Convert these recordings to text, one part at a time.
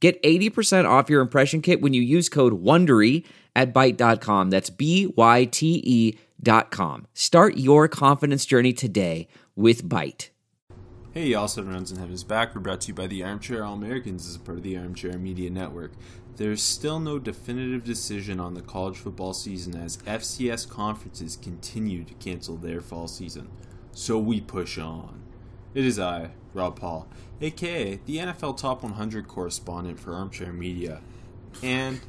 Get 80% off your impression kit when you use code WONDERY at Byte.com. That's B-Y-T-E dot com. Start your confidence journey today with Byte. Hey, y'all, Seven Rounds in Heaven is back. We're brought to you by the Armchair All Americans as a part of the Armchair Media Network. There's still no definitive decision on the college football season as FCS conferences continue to cancel their fall season. So we push on. It is I, Rob Paul, aka the NFL Top 100 correspondent for Armchair Media. And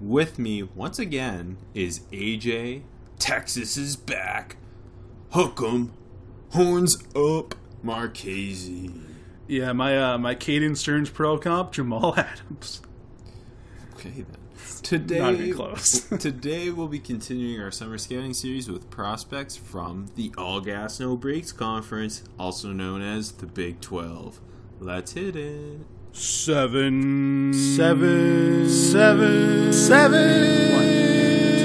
with me, once again, is AJ. Texas is back. Hook 'em. Horns up. Marchese. Yeah, my uh, my Caden Sterns Pro comp, Jamal Adams. Okay then. Today, Not even close. today we'll be continuing our summer scouting series with prospects from the All Gas No Brakes Conference, also known as the Big 12. Let's hit it. Seven. Seven. Seven. Seven. One, two,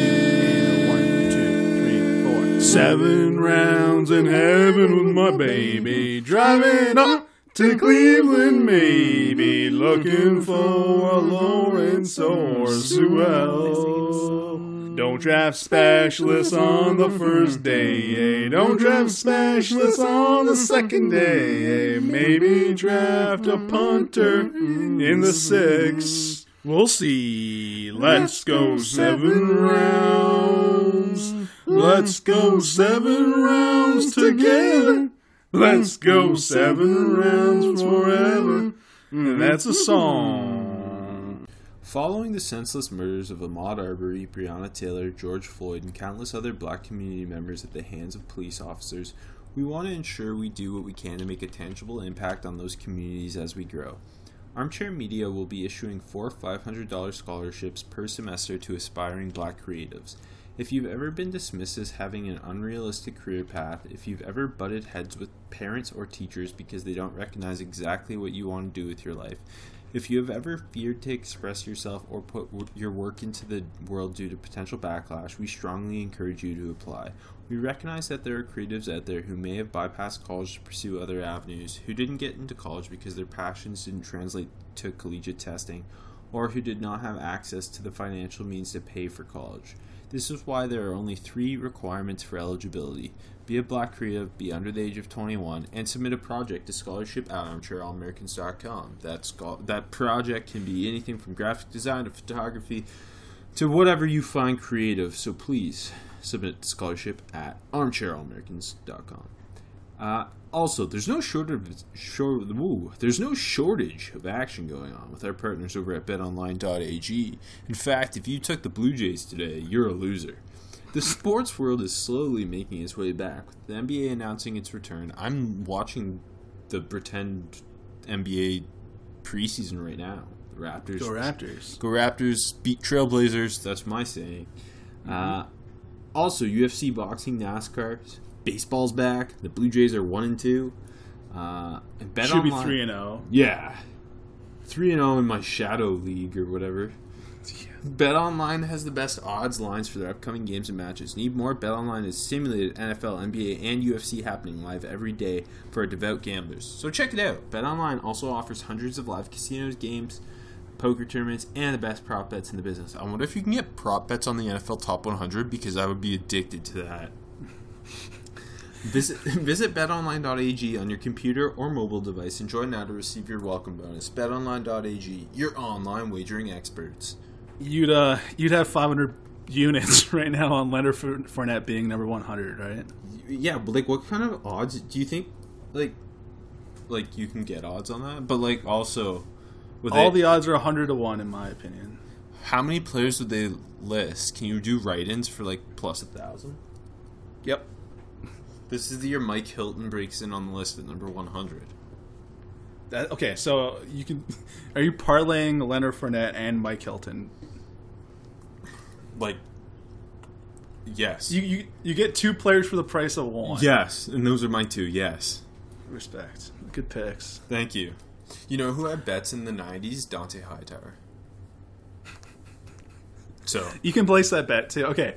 and one, two, three, four. Seven rounds in heaven with my baby. Driving up to Cleveland, maybe. Looking for a Lawrence or Sewell. Don't draft specialists on the first day. eh? Don't draft specialists on the second day. eh? Maybe draft a punter in the sixth. We'll see. Let's go seven rounds. Let's go seven rounds together. Let's go seven rounds forever. And that's a song. Following the senseless murders of Ahmaud Arbery, Breonna Taylor, George Floyd, and countless other black community members at the hands of police officers, we want to ensure we do what we can to make a tangible impact on those communities as we grow. Armchair Media will be issuing four $500 scholarships per semester to aspiring black creatives. If you've ever been dismissed as having an unrealistic career path, if you've ever butted heads with parents or teachers because they don't recognize exactly what you want to do with your life, if you have ever feared to express yourself or put your work into the world due to potential backlash, we strongly encourage you to apply. We recognize that there are creatives out there who may have bypassed college to pursue other avenues, who didn't get into college because their passions didn't translate to collegiate testing, or who did not have access to the financial means to pay for college. This is why there are only three requirements for eligibility be a black creative, be under the age of 21, and submit a project to scholarship at armchairallamericans.com. That, that project can be anything from graphic design to photography to whatever you find creative, so please submit scholarship at armchairallamericans.com. Uh, also, there's no shortage, short, ooh, there's no shortage of action going on with our partners over at betonline.ag. In fact, if you took the Blue Jays today, you're a loser. The sports world is slowly making its way back, with the NBA announcing its return. I'm watching the pretend NBA preseason right now. The Raptors. Go Raptors. Go Raptors, beat Trailblazers. That's my saying. Uh, also, UFC, boxing, NASCAR, baseball's back. The Blue Jays are one and two. Uh, and bet Should be Online- three and oh. zero. Yeah, three and zero in my shadow league or whatever. Bet online has the best odds lines for their upcoming games and matches. Need more? Bet Online has simulated NFL, NBA, and UFC happening live every day for devout gamblers. So check it out. Bet Online also offers hundreds of live casinos, games, poker tournaments, and the best prop bets in the business. I wonder if you can get prop bets on the NFL Top 100 because I would be addicted to that. Visit, visit betonline.ag on your computer or mobile device and join now to receive your welcome bonus. Betonline.ag, your online wagering experts. You'd uh you'd have 500 units right now on Leonard Four- Fournette being number 100, right? Yeah, but like, what kind of odds do you think? Like, like you can get odds on that, but like also, with All it- the odds are 100 to one in my opinion. how many players would they list? Can you do write-ins for like plus a thousand? Yep. This is the year Mike Hilton breaks in on the list at number one hundred. That, okay, so you can. Are you parlaying Leonard Fournette and Mike Hilton? Like, yes, You, you you get two players for the price of one. yes, and those are my two. Yes, Respect. Good picks. thank you. You know who had bets in the '90s? Dont'a Hightower. So You can place that bet too. Okay.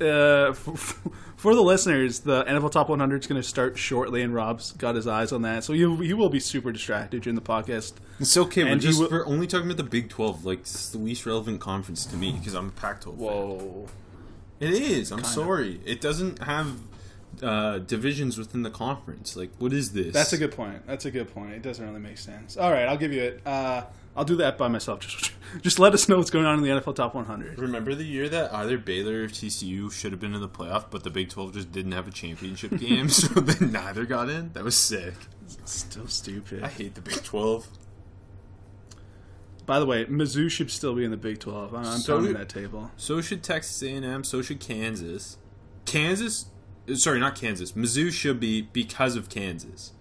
Uh, f- for the listeners, the NFL Top 100 is going to start shortly, and Rob's got his eyes on that. So you he will be super distracted during the podcast. it's okay. We're just will- we're only talking about the Big 12. Like it's the least relevant conference to me because I'm a Pac-12. fan. Whoa. It is. I'm sorry. It doesn't have uh, divisions within the conference. Like, what is this? That's a good point. That's a good point. It doesn't really make sense. All right, I'll give you it. Uh, I'll do that by myself. Just, just let us know what's going on in the NFL Top 100. Remember the year that either Baylor or TCU should have been in the playoff, but the Big 12 just didn't have a championship game, so they neither got in? That was sick. Still stupid. I hate the Big 12. By the way, Mizzou should still be in the Big 12. I'm, I'm So pounding that table. So should Texas A&M. So should Kansas. Kansas, uh, sorry, not Kansas. Mizzou should be because of Kansas.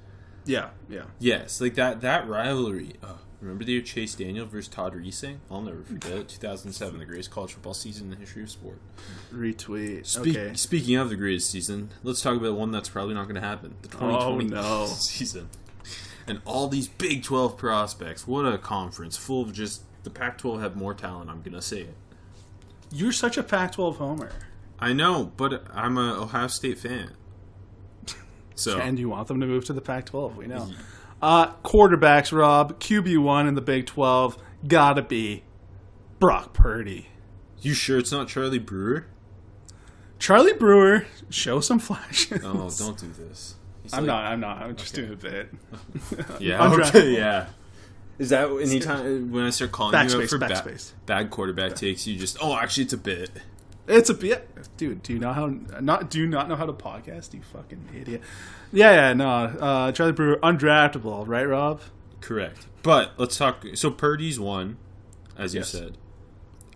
Yeah, yeah. Yes, like that that rivalry. Oh, remember the year Chase Daniel versus Todd Reesing? I'll never forget it. 2007, the greatest college football season in the history of sport. Retweet. Speak, okay. Speaking of the greatest season, let's talk about one that's probably not going to happen. The 2020 no. season. And all these Big 12 prospects. What a conference full of just the Pac 12 have more talent, I'm going to say it. You're such a Pac 12 homer. I know, but I'm a Ohio State fan. So And you want them to move to the Pac 12. We know. Uh, quarterbacks, Rob. QB1 in the Big 12. Gotta be Brock Purdy. you sure it's not Charlie Brewer? Charlie Brewer, show some flashes. Oh, don't do this. He's I'm like- not. I'm not. I'm just doing a bit. Yeah, okay, yeah. Is that anytime when I start calling you out Backspace, for ba- backspace. bad quarterback takes, you just oh actually it's a bit. It's a bit, dude. Do you know how? Not do you not know how to podcast? You fucking idiot. Yeah, yeah. No, uh, Charlie Brewer, undraftable, right, Rob? Correct. But let's talk. So Purdy's one, as you Yes. said.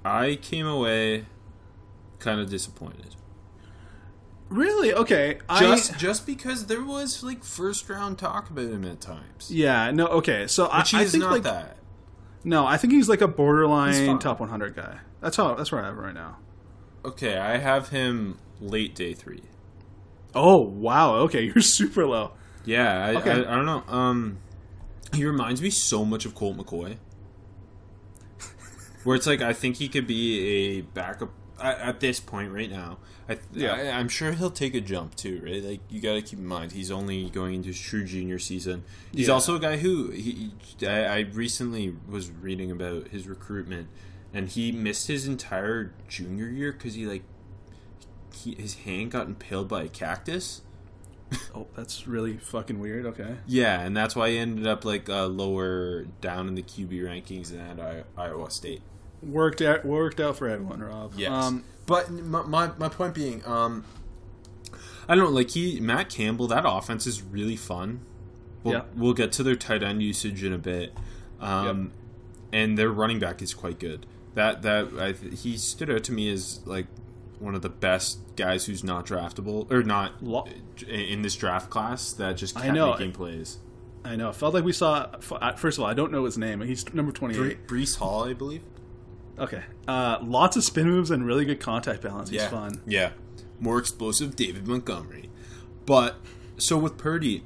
I came away kind of disappointed. Really? Okay. Just I, just because there was like first round talk about him at times. yeah. No. Okay. So I, But I he's think like that. no. I think he's like a borderline top 100 guy. That's how. That's where I have him right now. Okay, I have him late day three. Oh wow. Okay, you're super low. Yeah, I, Okay. I, I don't know. Um, he reminds me so much of Colt McCoy. Where it's like I think he could be a backup at, at this point right now. I, Yeah. I, I'm sure he'll take a jump too, right? Like you got to keep in mind he's only going into his true junior season. He's Yeah. also a guy who he, I, I recently was reading about his recruitment, and he missed his entire junior year because he like he, his hand got impaled by a cactus. Oh, that's really fucking weird. Okay. Yeah, and that's why he ended up like uh, lower down in the QB rankings than at I- Iowa State. Worked out. Worked out for everyone, Rob. Um, but my, my my point being, um, I don't know, like he Matt Campbell, that offense is really fun. We'll, Yeah. we'll get to their tight end usage in a bit, um, and their running back is quite good. That that I, he stood out to me as like one of the best guys who's not draftable or not Lo- in this draft class that just I kept know. making plays. I know. It felt like we saw. uh, First of all, I don't know his name. He's number Bre- twenty-eight. Breece Hall, I believe. Okay. Uh, lots of spin moves and really good contact balance. He's fun. Yeah. More explosive David Montgomery. But so with Purdy,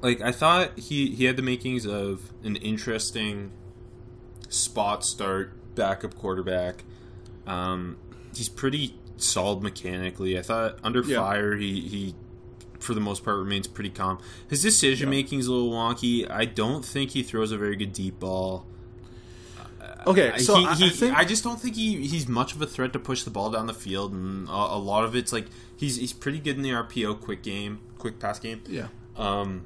like I thought he he had the makings of an interesting spot start backup quarterback. Um, he's pretty solid mechanically. I thought under Yeah. fire he he for the most part remains pretty calm. His decision making is a little wonky. I don't think he throws a very good deep ball. Okay, so he, I, he, I think I just don't think he, he's much of a threat to push the ball down the field, and a, a lot of it's like he's he's pretty good in the RPO quick game, quick pass game. yeah. Um,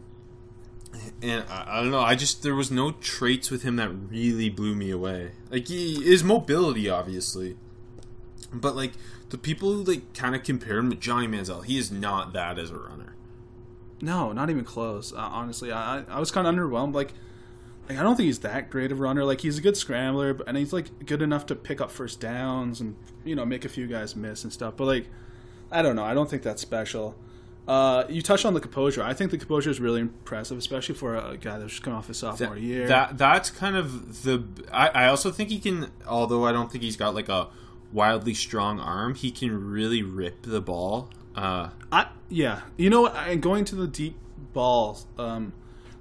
and I, I don't know. I just there was no traits with him that really blew me away. Like he, his mobility, obviously, but like the people who like kind of compare him to Johnny Manziel, he is not that as a runner. No, not even close. Uh, honestly, I I- was kind of underwhelmed. Like, like I don't think he's that great of a runner. Like he's a good scrambler, but, and he's like good enough to pick up first downs and you know make a few guys miss and stuff. But like, I don't know. I don't think that's special. Uh, you touched on the composure. I think the composure is really impressive, especially for a guy that's just coming off his sophomore year. That that's kind of the. I, I also think he can. Although I don't think he's got like a wildly strong arm, he can really rip the ball. Uh, I yeah, you know, what? and going to the deep balls, um,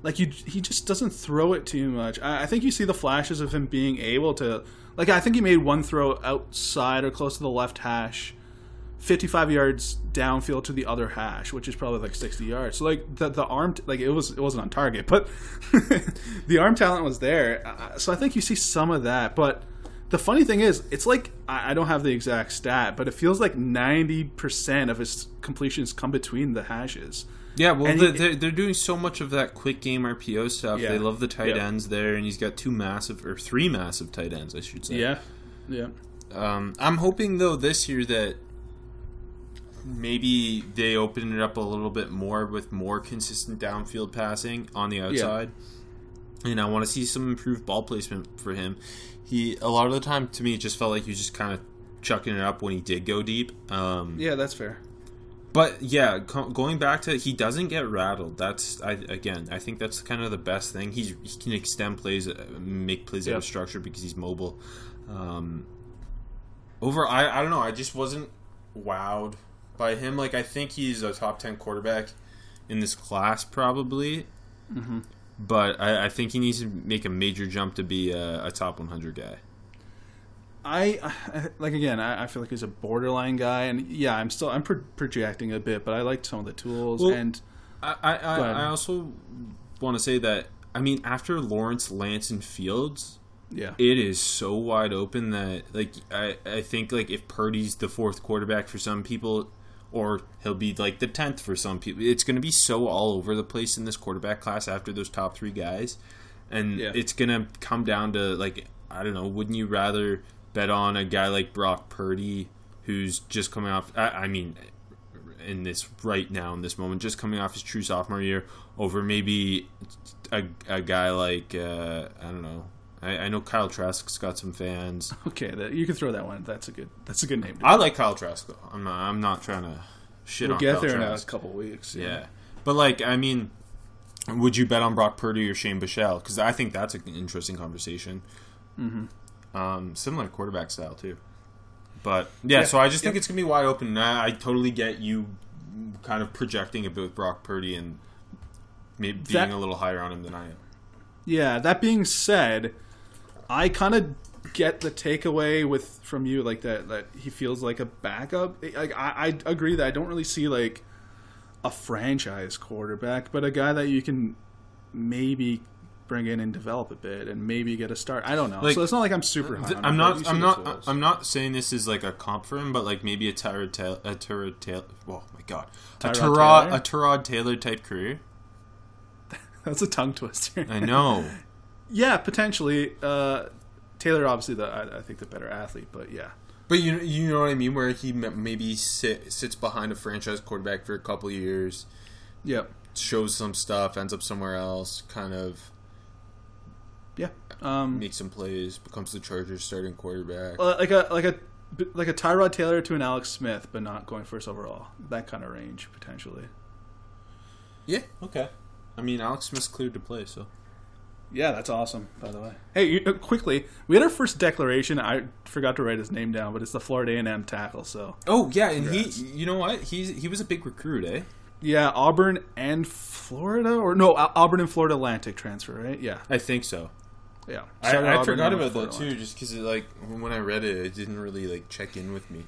like you, he just doesn't throw it too much. I, I think you see the flashes of him being able to, like, I think he made one throw outside or close to the left hash, fifty-five yards downfield to the other hash, which is probably like sixty yards. So like the the arm, t- like it was it wasn't on target, but the arm talent was there. Uh, So I think you see some of that, but. The funny thing is, it's like I I don't have the exact stat, but it feels like ninety percent of his completions come between the hashes. yeah, well, And the, he- they're, they're doing so much of that quick game RPO stuff. Yeah. They love the tight Yeah. ends there, and he's got two massive or three massive tight ends, I should say. Yeah, yeah, Um, I'm hoping though this year that maybe they open it up a little bit more with more consistent downfield passing on the outside. And I want to see some improved ball placement for him. He a lot of the time to me it just felt like he was just kind of chucking it up when he did go deep. Um, yeah. That's fair. but yeah, co- going back to he doesn't get rattled. That's I, again, I think that's kind of the best thing. He's he can extend plays, uh, make plays out of structure because he's mobile. Um, over, I I don't know. I just wasn't wowed by him. Like I think he's a top ten quarterback in this class probably. Mm-hmm. But I, I think he needs to make a major jump to be a, a top 100 guy. I, I like again. I, I feel like he's a borderline guy, and yeah, I'm still I'm pro- projecting a bit, but I like some of the tools Well- and I I, I, I also want to say that I mean after Lawrence, Lance, and Fields, yeah, it is so wide open that like I, I think like if Purdy's the fourth quarterback for some people or he'll be like the 10th for some people it's going to be so all over the place in this quarterback class after those top 3 guys and Yeah. it's going to come down to like I don't know wouldn't you rather bet on a guy like Brock Purdy who's just coming off I, I mean in this right now in this moment just coming off his true sophomore year over maybe a, a guy like uh, I don't know I, I know Kyle Trask's got some fans. okay, that, you can throw that one. That's a good that's a good name. I like Kyle Trask though. I'm not. I'm not trying to shit we'll on get Kyle there in a Trask. couple weeks. Yeah, but like I mean, would you bet on Brock Purdy or Shane Buechele? Because I think that's an interesting conversation. Mm-hmm. Um, similar quarterback style too. But yeah, Yeah, so I just think yep. it's gonna be wide open. I, I totally get you kind of projecting a bit with Brock Purdy and maybe being That- a little higher on him than I am. Yeah, that being said, I kind of get the takeaway with from you like that that he feels like a backup. Like I, I agree that I don't really see like a franchise quarterback, but a guy that you can maybe bring in and develop a bit and maybe get a start. I don't know. Like, so it's not like I'm super high. Th- I'm him, but you not. I'm not. tools. I'm not saying this is like a comp for him, but like maybe a Tyrod Taylor, a Tyrod Taylor. Oh my god, a Tyrod Tyrod, Taylor? a Tyrod Taylor type career. That's a tongue twister. I know. yeah, potentially. Uh, Taylor, obviously, the I, I think the better athlete, but yeah. But you you know what I mean, where he maybe sit, sits behind a franchise quarterback for a couple years, Yep. shows some stuff, ends up somewhere else, kind of Yeah. Um, makes some plays, becomes the Chargers starting quarterback. Uh, like a like a like a Tyrod Taylor to an Alex Smith, but not going first overall. That kind of range potentially. Yeah, okay. I mean, Alex Smith's cleared to play, so Yeah, that's awesome. By the way, hey, you, uh, quickly, we had our first declaration. I forgot to write his name down, but it's the Florida A and M tackle. So oh yeah, and Congrats. he, you know what, he's he was a big recruit, eh? yeah, Auburn and Florida, or no, Auburn and Florida Atlantic transfer, right? Yeah, I think so. yeah. I, Started I forgot about Florida that too, Atlantic. just because like when I read it, it didn't really like check in with me.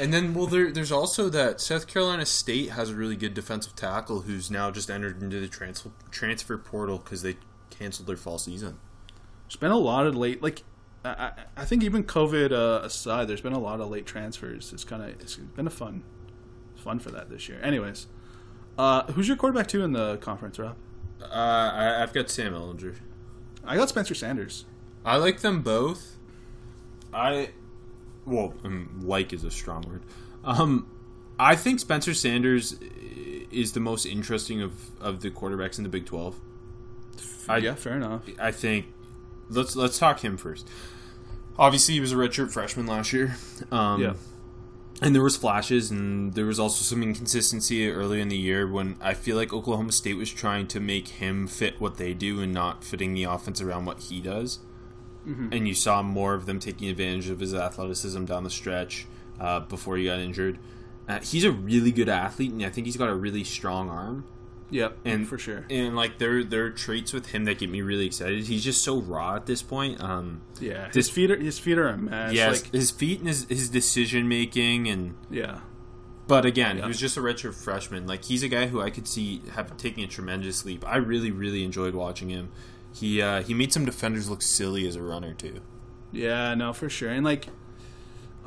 And then, well, there, there's also that South Carolina State has a really good defensive tackle who's now just entered into the transfer transfer portal because they canceled their fall season. There's been a lot of late, like I, I- think even COVID uh, aside, there's been a lot of late transfers. It's kind of it's been a fun, fun for that this year. Anyways, uh, who's your quarterback two in the conference, Rob? Uh, I, I've got Sam Ehlinger. I got Spencer Sanders. I like them both. I, well, um, like is a strong word. Um, I think Spencer Sanders is the most interesting of, of the quarterbacks in the Big Twelve. I- yeah, fair enough. I think let's let's talk him first. Obviously, he was a redshirt freshman last year. Um, Yeah. and there was flashes, and there was also some inconsistency early in the year when I feel like Oklahoma State was trying to make him fit what they do and not fitting the offense around what he does. Mm-hmm. And you saw more of them taking advantage of his athleticism down the stretch uh, before he got injured. Uh, he's a really good athlete, and I think he's got a really strong arm. Yep, and for sure. And like there, there are traits with him that get me really excited. He's just so raw at this point. Um, yeah, his feet are his feet are a mess. Yes, like, his feet and his, his decision making and yeah. But again, yeah. he was just a redshirt freshman. Like he's a guy who I could see have taking a tremendous leap. I really, really enjoyed watching him. He uh, he made some defenders look silly as a runner too. Yeah, no, for sure. And like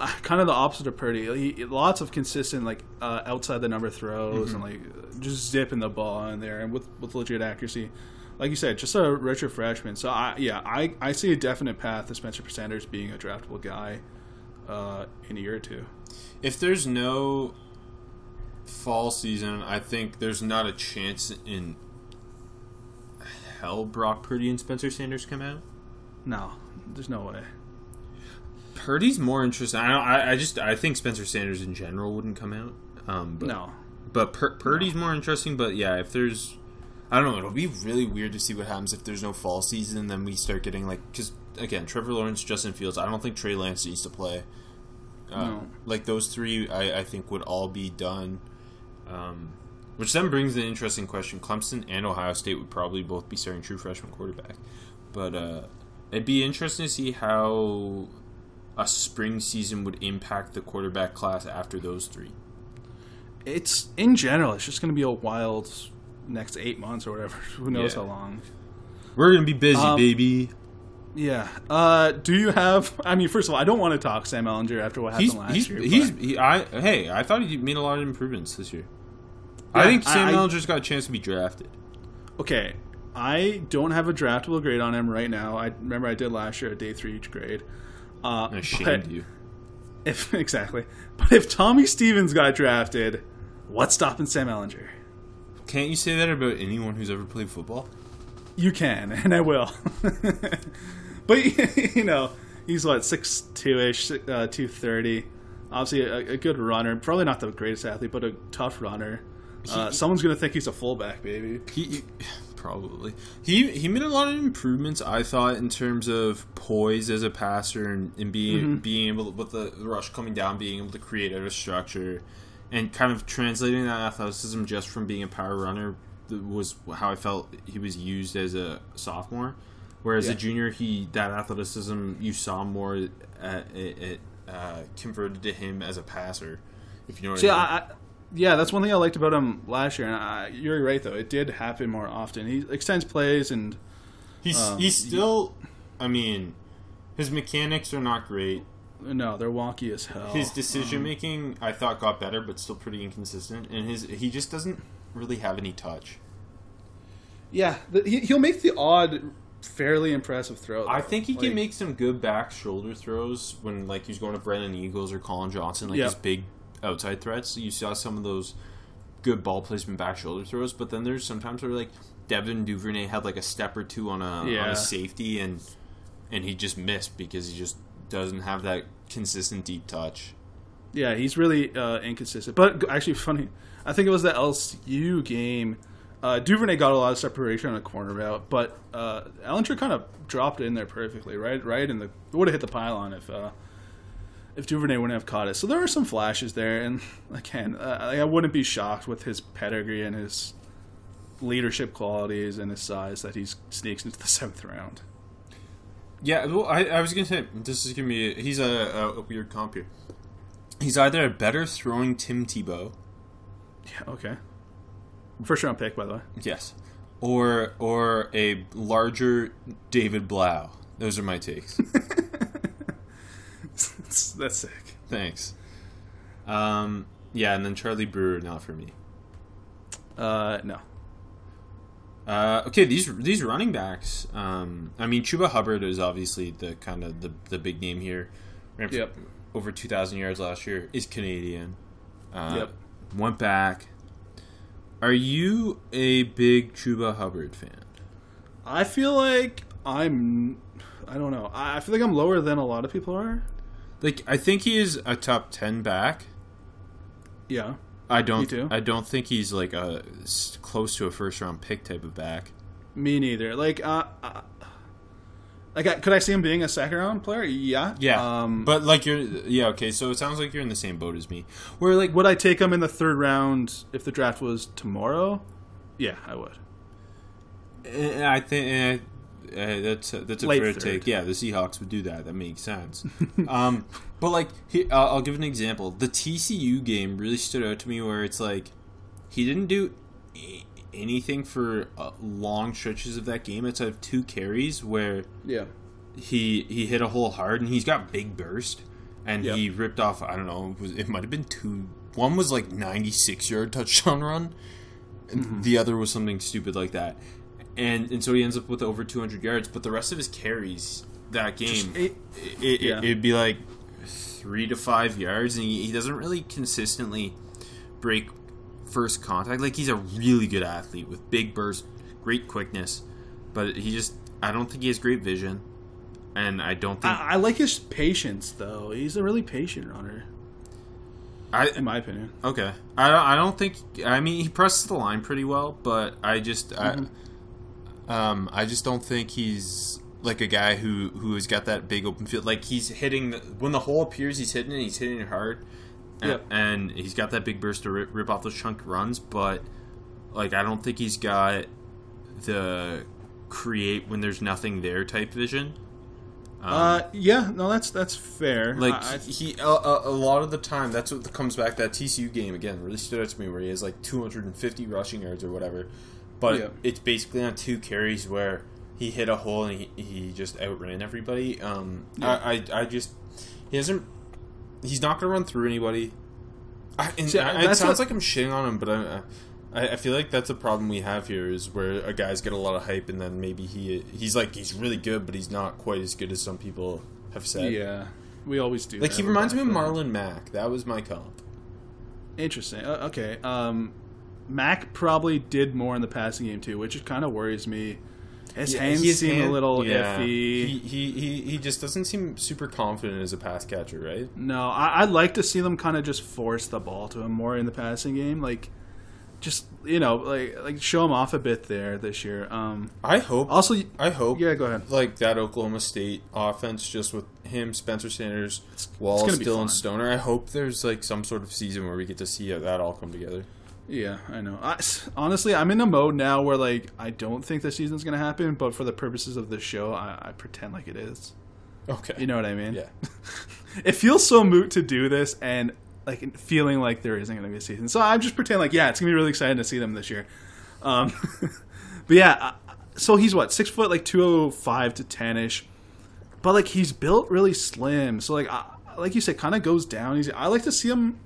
kind of the opposite of Purdy. He, lots of consistent like uh, outside the number throws mm-hmm. and like just zipping the ball in there and with with legit accuracy. Like you said, just a redshirt freshman. So I yeah I, I see a definite path to Spencer Sanders being a draftable guy uh, in a year or two. If there's no fall season, I think there's not a chance in hell Brock Purdy and Spencer Sanders come out. No, there's no way. Purdy's more interesting. I, I, I just I think Spencer Sanders in general wouldn't come out. Um, but, no, but Pur- Purdy's no. more interesting. But yeah, if there's, I don't know, it'll be really weird to see what happens if there's no fall season and then we start getting like because again, Trevor Lawrence, Justin Fields. I don't think Trey Lance needs to play. Uh, no. Like those three, I, I think would all be done. Um, which then brings an interesting question: Clemson and Ohio State would probably both be starting true freshman quarterback, but uh, it'd be interesting to see how a spring season would impact the quarterback class after those three? It's in general, it's just going to be a wild next eight months or whatever. Who knows yeah. how long? We're going to be busy, um, baby. Yeah. Uh, do you have? I mean, first of all, I don't want to talk Sam Ehlinger after what happened he's, last he's, year. He's, he, I, hey, I thought he made a lot of improvements this year. Yeah, I think Sam I, Ehlinger's got a chance to be drafted. Okay, I don't have a draftable grade on him right now. I remember I did last year a day three each grade. Uh, I shamed you. If exactly, but if Tommy Stevens got drafted, what's stopping Sam Ehlinger? Can't you say that about anyone who's ever played football? You can, and I will. but you know, he's what six two ish, uh, two thirty. Obviously, a, a, good runner. Probably not the greatest athlete, but a tough runner. Uh, he, someone's gonna think he's a fullback, baby. He, probably. He he made a lot of improvements, I thought, in terms of poise as a passer and, and being mm-hmm. being able to, with the rush coming down, being able to create out of structure, and kind of translating that athleticism just from being a power runner was how I felt he was used as a sophomore. Whereas yeah. a junior, he that athleticism you saw more at, it, uh, converted to him as a passer. If you know what See, I mean. I, yeah, that's one thing I liked about him last year. And I, you're right, though; it did happen more often. He extends plays, and he's um, he's still. I mean, his mechanics are not great. No, they're wonky as hell. His decision making, um, I thought, got better, but still pretty inconsistent. And his he just doesn't really have any touch. Yeah, the, he, he'll make the odd, fairly impressive throw. Though. I think he like, can make some good back shoulder throws when like he's going to Brennan Eagles or Collin Johnson, like his big outside threats. You saw some of those good ball placement back shoulder throws, but then there's sometimes where like Devin Duvernay had like a step or two on a yeah. on a safety and and he just missed because he just doesn't have that consistent deep touch. Yeah, he's really uh, inconsistent. But actually, funny, I think it was the LSU game. Uh, Duvernay got a lot of separation on a corner route, but uh, kind of dropped it in there perfectly, right? Right, and the would have hit the pylon if uh, if Duvernay wouldn't have caught it. So there are some flashes there, and again, uh, I wouldn't be shocked with his pedigree and his leadership qualities and his size that he sneaks into the seventh round. Yeah, well, I, I was gonna say this is gonna be he's a, a, a weird comp here. He's either a better throwing Tim Tebow. Yeah. Okay. First round pick, by the way. Yes. Or or a larger David Blough. Those are my takes. that's that's sick. Thanks. Um, yeah, and then Charlie Brewer, not for me. Uh, no. Uh, okay, these these running backs. Um, I mean, Chuba Hubbard is obviously the kind of the the big name here. Yep. Over two thousand yards last year. Is Canadian. Uh, yep. Went back. Are you a big Chuba Hubbard fan? I feel like I'm. I don't know. I feel like I'm lower than a lot of people are. Like I think he is a top ten back. Yeah. I don't. I don't think he's like a close to a first round pick type of back. Me neither. Like, uh, uh like, I- could I see him being a second round player? Yeah. Um, but like you're yeah okay. So it sounds like you're in the same boat as me. Where like would I take him in the third round if the draft was tomorrow? Yeah, I would. eh, I think eh, eh, that's that's a Late fair third. take. Yeah, the Seahawks would do that. That makes sense. um, but like he, I'll, I'll give an example. The TCU game really stood out to me where it's like he didn't do a- anything for uh, long stretches of that game outside of two carries where Yeah. he he hit a hole hard and he's got big burst and Yep. he ripped off I don't know it, was, it might have been two one was like 96 yard touchdown run Mm-hmm. the other was something stupid like that and and so he ends up with over 200 yards but the rest of his carries that game it- it, it, yeah. it'd be like three to five yards and he, he doesn't really consistently break first contact like he's a really good athlete with big burst great quickness but he just I don't think he has great vision and I don't think I, I like his patience, though. He's a really patient runner, I, in my opinion. okay. I, I don't think. I mean, he presses the line pretty well, but I just I, mm-hmm. Um I just don't think he's like a guy who who has got that big open field. Like he's hitting the, when the hole appears, he's hitting it. He's hitting it hard, and, Yep. and he's got that big burst to rip, rip off those chunk runs. But like, I don't think he's got the create when there's nothing there type vision. Um, uh, yeah, no, that's that's fair. Like I, he, a lot of the time, that's what comes back. That TCU game again really stood out to me, where he has like 250 rushing yards or whatever, but Yeah. it's basically on two carries where he hit a hole and he, he just outran everybody. Um, I, I I just he hasn't. He's not going to run through anybody. I, and See, I- it sounds what- like I'm shitting on him, but I, I I feel like that's a problem we have here is where a guy's get a lot of hype and then maybe he he's like he's really good, but he's not quite as good as some people have said. yeah, we always do. Like he reminds me of. Marlon Mack. That was my comp. Interesting. Uh, okay. Um, Mack probably did more in the passing game too, which kind of worries me. His hands his seem a little yeah. iffy. He, he he he just doesn't seem super confident as a pass catcher, right? No, I, I'd like to see them kind of just force the ball to him more in the passing game, like just you know, like like show him off a bit there this year. Um, I hope. also, I hope. yeah, go ahead. Like that Oklahoma State offense, just with him, Spencer Sanders, it's Wallace, Dillon fun. Stoner. I hope there's like some sort of season where we get to see that all come together. Yeah, I know. I, honestly, I'm in a mode now where like I don't think the season's gonna happen, but for the purposes of this show, I, I pretend like it is. Okay. You know what I mean? Yeah. it feels so moot to do this and like feeling like there isn't going to be a season. So I'm just pretending like yeah, it's going to be really exciting to see them this year. Um, but yeah, uh, so he's what six foot like two oh five to ten ish, but like he's built really slim. So like I, like you said, kind of goes down. He's I like to see him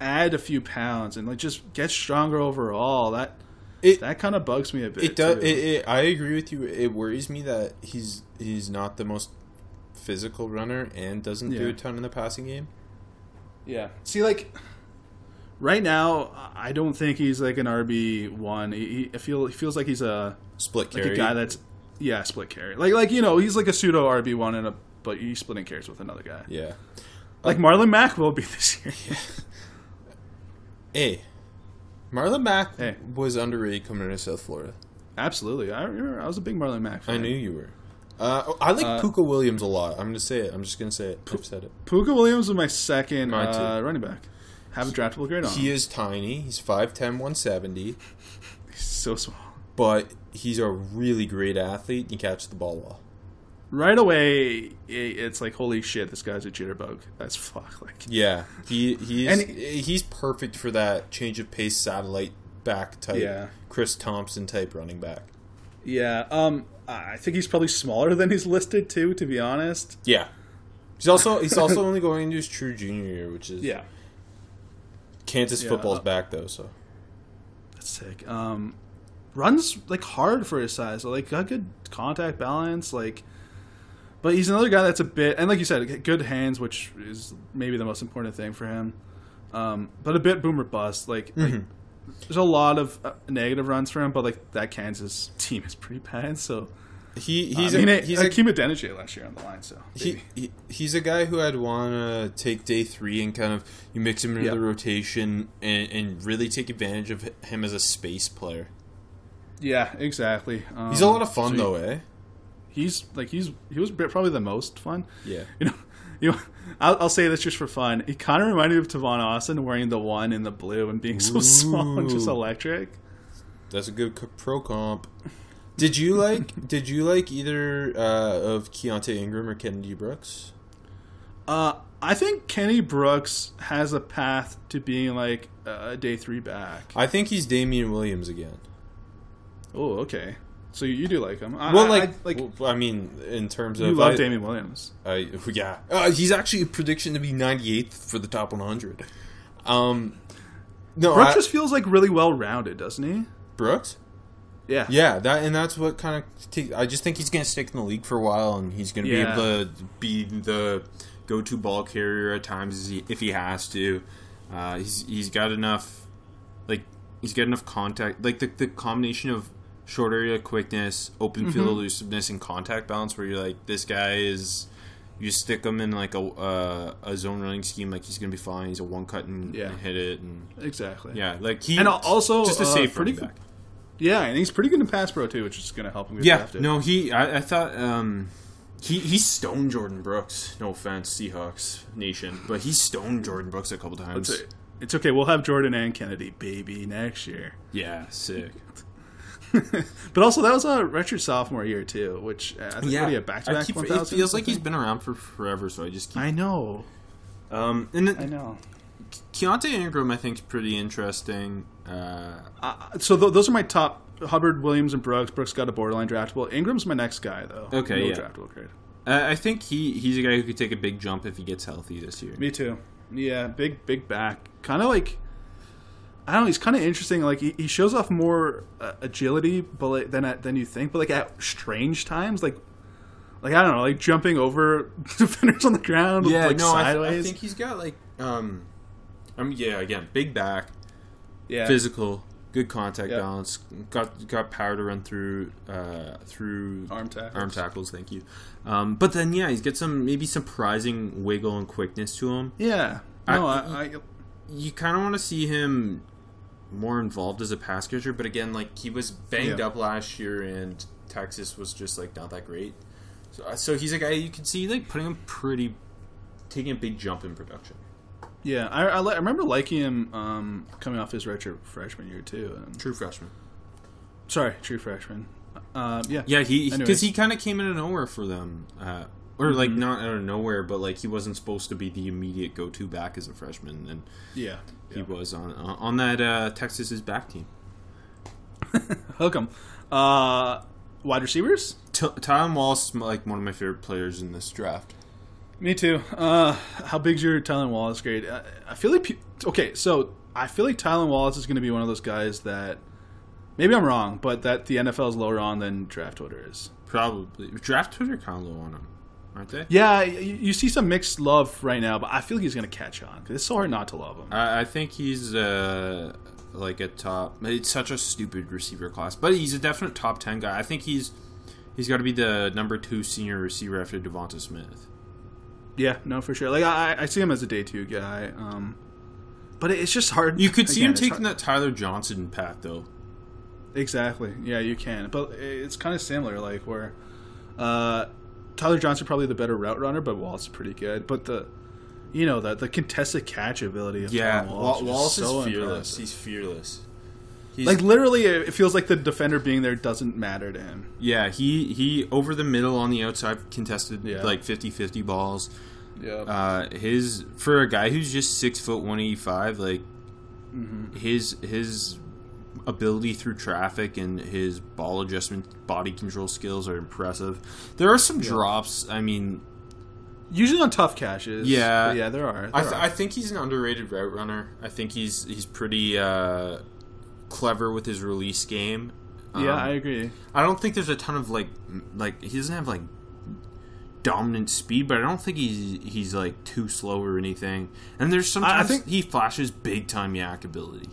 add a few pounds and like just get stronger overall. That It- that kind of bugs me a bit. It does. too. It, it, I agree with you. It worries me that he's he's not the most physical runner and doesn't do a ton in the passing game. Yeah. See, like right now, I don't think he's like an RB one. He, he feel he feels like he's a Split like a guy that's yeah split carry. Like like you know he's like a pseudo RB one and a but he's splitting carries with another guy. yeah. Like uh, Marlon Mack will be this year. Hey, Marlon Mack Hey. was underrated coming into South Florida. Absolutely. I remember I was a big Marlon Mack fan. I knew you were. Uh, I like Uh, Pooka Williams a lot. I'm gonna say it. I'm just gonna say it. I've said it. Pooka Williams was my second uh, running back. Have a draftable grade on. He is tiny. He's 5'10", 170, He's so small. but he's a really great athlete. He catches the ball well. Right away, it's like holy shit, this guy's a jitterbug. That's fuck. Like Yeah, he he is. And- he's perfect for that change of pace satellite back type. Yeah. Chris Thompson type running back. yeah. Um, I think he's probably smaller than he's listed too. To be honest. Yeah. He's also he's also only going into his true junior year, which is Yeah. Kansas Yeah, football's uh, back though. So That's sick. Um, runs like hard for his size. Like got good contact balance. Like, but he's another guy that's a bit and like you said, good hands, which is maybe the most important thing for him. Um, but a bit boomer bust. Like, like, there's a lot of uh, negative runs for him, but like that Kansas team is pretty bad. So he he's I mean, a, he's a, Hakeem Adeniji last year on the line, so he, he he's a guy who I'd want to take day three and kind of you mix him into Yeah. the rotation and, and really take advantage of him as a space player. yeah, exactly. Um, He's a lot of fun so though, eh? He's like he's he was probably the most fun. Yeah. You know, you know, I'll, I'll say this just for fun. He kind of reminded me of Tavon Austin wearing the one in the blue and being so small and just electric. That's a good pro comp. Did you like Did you like either uh, of Keontae Ingram or Kennedy Brooks? Uh, I think Kenny Brooks has a path to being like a day three back. I think he's Damien Williams again. Oh, okay. So you, you do like him? I, Well, like, I- like well, I mean, in terms of you of love I, Damien Williams. I, yeah, uh, he's actually a prediction to be 98th for the top 100. Um, no, Brooks I- just feels like really well rounded, doesn't he? Brooks. Yeah. Yeah, that and that's what kind of. Take, I just think he's going to stick in the league for a while, and he's going to Yeah. be able to be the go-to ball carrier at times if he has to. Uh, he's he's got enough, like he's got enough contact, like the the combination of short area quickness, open Mm-hmm. field elusiveness, and contact balance, where you're like, this guy is. You stick him in like a uh, a zone running scheme, like he's gonna be fine. He's a one cut and, Yeah. and hit it, and Exactly. yeah, like he And also, just a uh, safe pretty back. Yeah, and he's pretty good in pass pro too, which is going to help him get Yeah, drafted. no, he. I, I thought um, he he stoned Jordyn Brooks. No offense, Seahawks Nation, but he stoned Jordyn Brooks a couple times. It's, it's okay. We'll have Jordyn and Kennedy, baby, next year. Yeah, sick. But also, that was a redshirt sophomore year too, which uh, I think Yeah, what do back to back it feels like he's been around for forever, so I just keep. I know. Um, and I know. Keontae Ingram, I think, is pretty interesting. Uh, Uh, so th- those are my top: Hubbard, Williams, and Brooks. Brooks got a borderline draftable. Ingram's my next guy though. Okay, no yeah. draftable grade. I I think he he's a guy who could take a big jump if he gets healthy this year. Me too. Yeah, big big back. Kind of like I don't know. He's kind of interesting. Like he, he shows off more uh, agility, but like, than at, than you think. But like at strange times, like like I don't know, like jumping over defenders on the ground, Yeah, like no, I, th- sideways. I think he's got like um, I mean, yeah, again, big back, yeah, physical, good contact Yeah. balance, got got power to run through uh, through arm tackles. arm tackles. Thank you. Um, but then yeah, he's got some maybe surprising wiggle and quickness to him. Yeah. I- No, I, I, You kind of want to see him more involved as a pass catcher, but again, like he was banged Yeah. up last year, and Texas was just like not that great. So, uh, so he's a guy you can see like putting him pretty, taking a big jump in production. yeah, I, I, I remember liking him um, coming off his redshirt freshman year too. And, True freshman. sorry, true freshman. Uh, yeah, Yeah, he because he kind of came in of nowhere for them, uh, or like Mm-hmm. not out of nowhere, but like he wasn't supposed to be the immediate go-to back as a freshman, and yeah. he was on uh, on that uh, Texas's back team. Hook him. Uh, wide receivers. T- Tylan Wallace is like one of my favorite players in this draft. Me too. Uh, how big's your Tylan Wallace grade? I, I feel like pe- okay, so I feel like Tylan Wallace is going to be one of those guys that maybe I'm wrong, but that the NFL is lower on than draft order is. Probably draft Twitter kind of low on him, aren't they? Yeah, you, you see some mixed love right now, but I feel like he's going to catch on 'cause it's so hard not to love him. I, I think he's uh, like a top. It's such a stupid receiver class, but he's a definite top ten guy. I think he's he's got to be the number two senior receiver after DeVonta Smith. yeah, no, for sure. Like I, I see him as a day two guy, um, but it's just hard. You could see Again, him taking hard- that Tyler Johnson path though. Exactly. Yeah, you can. But it's kind of similar, like where uh, Tyler Johnson probably the better route runner, but Wallace is pretty good. But the you know the the contested catch ability of Yeah, Tyler Wallace, Wallace, is, so is fearless. impressive. He's fearless. He's, Like literally, it feels like the defender being there doesn't matter to him. yeah, he he over the middle on the outside contested Yeah. like 50-50 balls. Yeah. Uh, his for a guy who's just six foot one eighty five, like Mm-hmm. his his ability through traffic and his ball adjustment, body control skills are impressive. There are some drops. I mean, Usually on tough catches. Yeah. yeah, there are. I, th- are. I think he's an underrated route runner. I think he's he's pretty uh, clever with his release game. yeah, Um, I agree. I don't think there's a ton of like like he doesn't have like dominant speed, but I don't think he's he's like too slow or anything. And there's sometimes I think- he flashes big time YAC ability.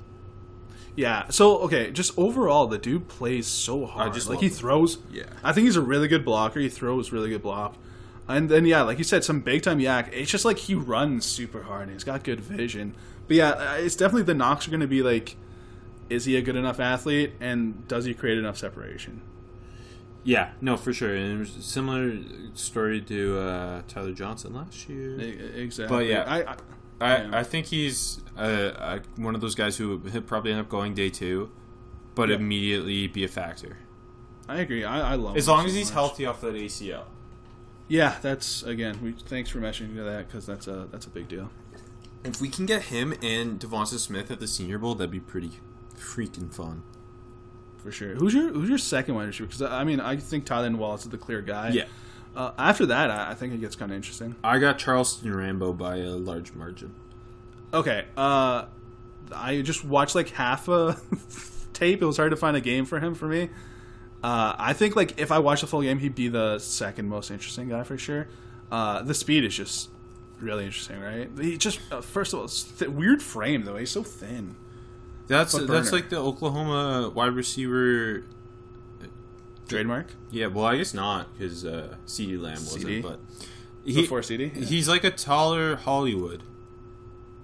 Yeah. So okay, just overall, the dude plays so hard. just like he him. throws. Yeah. I think he's a really good blocker. He throws really good block. And then yeah, like you said, some big time YAC. It's just like he runs super hard. and He's got good vision. But yeah, uh, it's definitely the knocks are going to be like, is he a good enough athlete, and does he create enough separation? Yeah, no, for sure. And it was a similar story to uh, Tyler Johnson last year. Exactly. But yeah, I, I I, Yeah. I think he's uh, uh, one of those guys who probably end up going day two, but Yeah. immediately be a factor. I agree. I, I love As long so as he's much. healthy off that ACL. Yeah, that's again. We thanks for mentioning that because that's a that's a big deal. If we can get him and DeVonta Smith at the Senior Bowl, that'd be pretty freaking fun. for sure. Who's your Who's your second wide receiver? Because I mean, I think Tylan Wallace is the clear guy. Yeah. Uh, after that, I, I think it gets kind of interesting. I got Charleston Rambo by a large margin. Okay. Uh, I just watched like half a tape. It was hard to find a game for him for me. Uh, I think like if I watched the full game, he'd be the second most interesting guy for sure. Uh, the speed is just really interesting, right? He just uh, first of all, th- weird frame though. He's so thin. That's that's like the Oklahoma wide receiver. Trademark Yeah, well, I guess not because uh, CeeDee Lamb wasn't, CeeDee? but before CeeDee. He's like a taller Hollywood.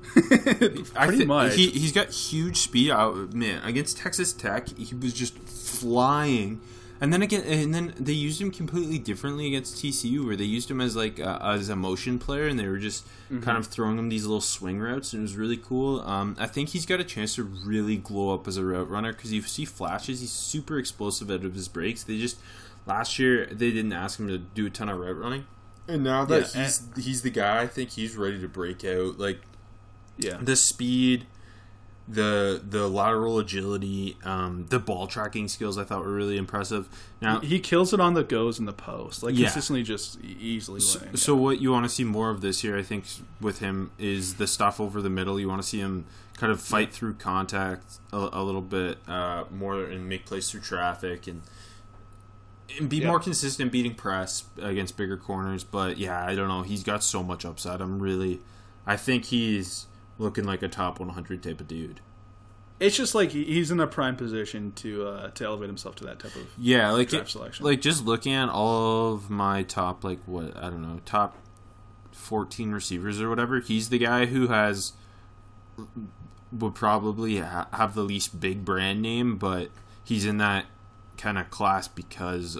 Pretty I thi- much. He he's got huge speed. Out man against Texas Tech, he was just flying. And then again, and then they used him completely differently against TCU, where they used him as like a, as a motion player, and they were just Mm-hmm. kind of throwing him these little swing routes, and it was really cool. Um, I think he's got a chance to really glow up as a route runner because you see flashes. He's super explosive out of his breaks. They just last year they didn't ask him to do a ton of route running, and now that Yeah, he's he's the guy, I think he's ready to break out. Like yeah. the speed, the the lateral agility, um, the ball tracking skills I thought were really impressive. Now, He kills it on the goes and the post, like Yeah. consistently, just easily. so, winning. so what you want to see more of this year, I think, with him is the stuff over the middle. You want to see him kind of fight through contact a, a little bit uh, more and make plays through traffic and. And be Yeah. more consistent beating press against bigger corners, but yeah, I don't know. He's got so much upside. I'm really, I think he's looking like a top 100 type of dude. it's just like he's in a prime position to uh, to elevate himself to that type of. Yeah, like draft it- selection. like just looking at all of my top like what I don't know top fourteen receivers or whatever. He's the guy who has would probably ha- have the least big brand name, but he's in that kind of class because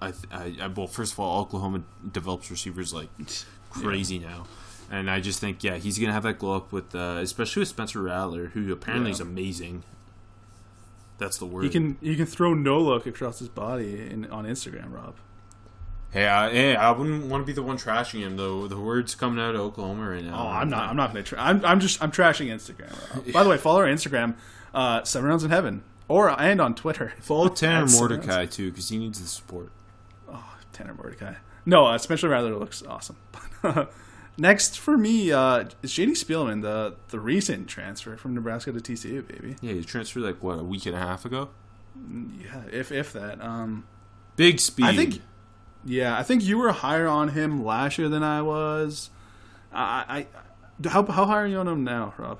I, th- I, I well first of all Oklahoma develops receivers like crazy now. And I just think, yeah, he's gonna have that glow up with, uh, especially with Spencer Rattler, who apparently Yeah. is amazing. That's the word. He can he can throw no look across his body in, on Instagram, Rob. Hey, I, hey, I wouldn't want to be the one trashing him though. The words coming out of Oklahoma right now. Oh, I'm not. I'm not going to. Tra- I'm. I'm just. I'm trashing Instagram. Rob. By the way, follow our Instagram, uh, Seven Rounds in Heaven, or and on Twitter. Follow Tanner That's- Mordecai too, because he needs the support. Oh, Tanner Mordecai. No, uh, Spencer Rattler looks awesome. Next for me uh, is JD Spielman, the the recent transfer from Nebraska to TCU, baby. Yeah, he transferred like what a week and a half ago. Yeah, if if that. Um, Big speed. I think. Yeah, I think you were higher on him last year than I was. I, I how how high are you on him now, Rob?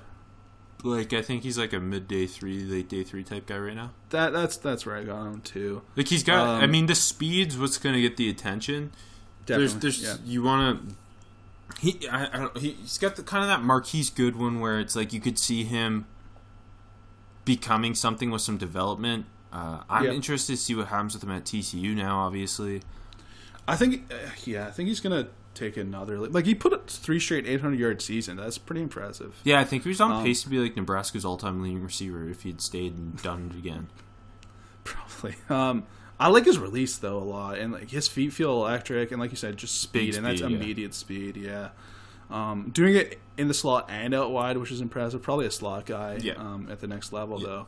like I think he's like a midday three, late day three type guy right now. That that's that's where I got him too. Like he's got. Um, I mean, the speed's what's going to get the attention. Definitely. There's, there's, yeah. you want to. He, I, I don't, he, he's got the kind of that Marquise Goodwin where it's like you could see him becoming something with some development. Uh, I'm Yeah. interested to see what happens with him at TCU now. Obviously, I think, uh, yeah, I think he's gonna take another. Like he put up three straight 800 yard season. That's pretty impressive. yeah, I think he was on Um, pace to be like Nebraska's all-time leading receiver if he'd stayed and done it again. Probably. Um, I like his release though a lot, and like his feet feel electric, and like you said, just speed, Big and that's speed, yeah. immediate speed. Yeah. Um, doing it in the slot and out wide, which is impressive. Probably a slot guy. Yeah. Um, at the next level Yeah. though.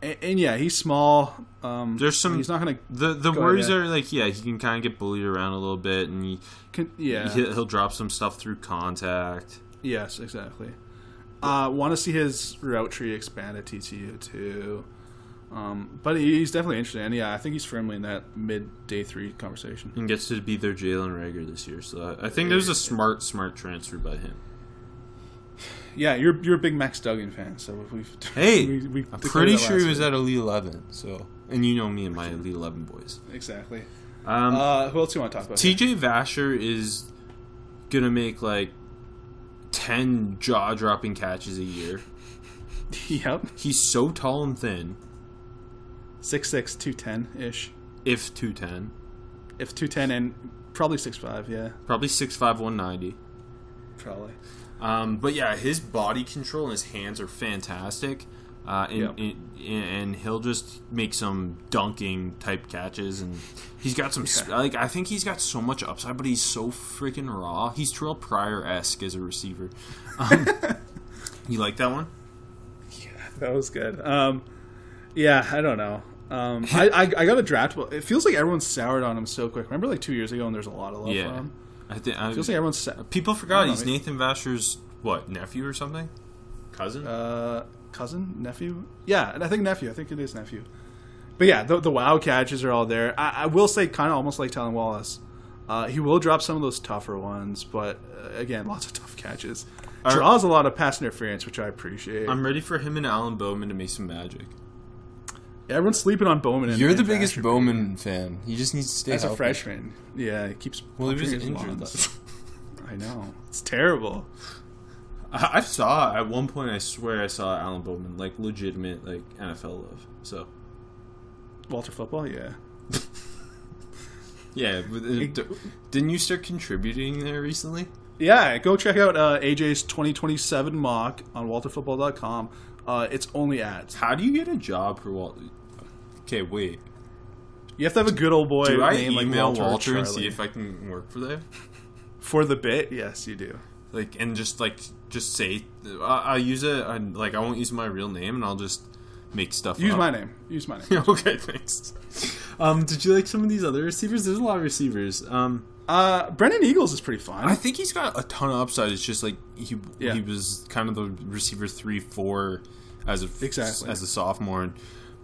And, and yeah, he's small. Um, There's some- He's not gonna. The the Go worries yeah. are like yeah, he can kind of get bullied around a little bit, and he, Can, yeah. he'll, he'll drop some stuff through contact. Yes, exactly. Uh, Want to see his route tree expand at TCU too. Um, but he's definitely interesting. And yeah, I think he's firmly in that mid day three conversation. and gets to be their Jalen Reagor this year. So I I think there's a smart, smart transfer by him. Yeah, you're you're a big Max Duggan fan, so we've Hey, we, we I'm pretty sure he was week. at Elite Eleven. So, and you know me and my Elite Eleven boys. exactly. Um, Uh, who else do you want to talk about? TJ Vasher is gonna make like ten jaw dropping catches a year. yep, He's so tall and thin. Six six two ten ish. If two ten, If two ten and probably six five. Yeah, probably six five one ninety. probably. Um, but yeah, his body control and his hands are fantastic. Uh, and, Yep. and, and he'll just make some dunking type catches, and he's got some sp like I think he's got so much upside, but he's so freaking raw. He's Terrelle Pryor esque as a receiver. Um, you like that one? Yeah, that was good. Um, yeah, I don't know. Um, I, I I got a draft. Well, it feels like everyone's soured on him so quick. Remember, like two years ago, and there's a lot of love for him. I think I, Feels like everyone's sa- people forgot he's know, Nathan Vasher's what nephew or something, cousin. uh, cousin, nephew. Yeah, and I think nephew. I think it is nephew. But yeah, the, the wow catches are all there. I, I will say, kind of almost like Tylan Wallace. Uh, he will drop some of those tougher ones, but uh, again, lots of tough catches. Draws a lot of pass interference, which I appreciate. I'm ready for him and Alan Bowman to make some magic. Everyone's sleeping on Bowman. You're the biggest Vasher, Bowman fan. He just needs to stay As a freshman, yeah, he keeps. Well, he was injured. I know it's terrible. I, I saw at one point. I swear I saw Alan Bowman like legitimate like NFL love. So Walter football, yeah. yeah, but, uh, d- didn't you start contributing there recently? Yeah, go check out uh, AJ's 2027 mock on walterfootball.com. Uh, it's only ads. How do you get a job for Walter? Okay, wait. You have to have a good old boy Do I name email like Walter, Walter and see if I can work for them? for the bit. Yes, you do. Like, and just like just say I, I'll use it. I, like, I won't use my real name, and I'll just make stuff. Use up. my name. Use my name. okay, thanks. Um, did you like some of these other receivers? There's a lot of receivers. Um, Uh, Brennan Eagles is pretty fun. I think he's got a ton of upside. It's just like he Yeah. he was kind of the receiver three four as a Exactly. as a sophomore, and,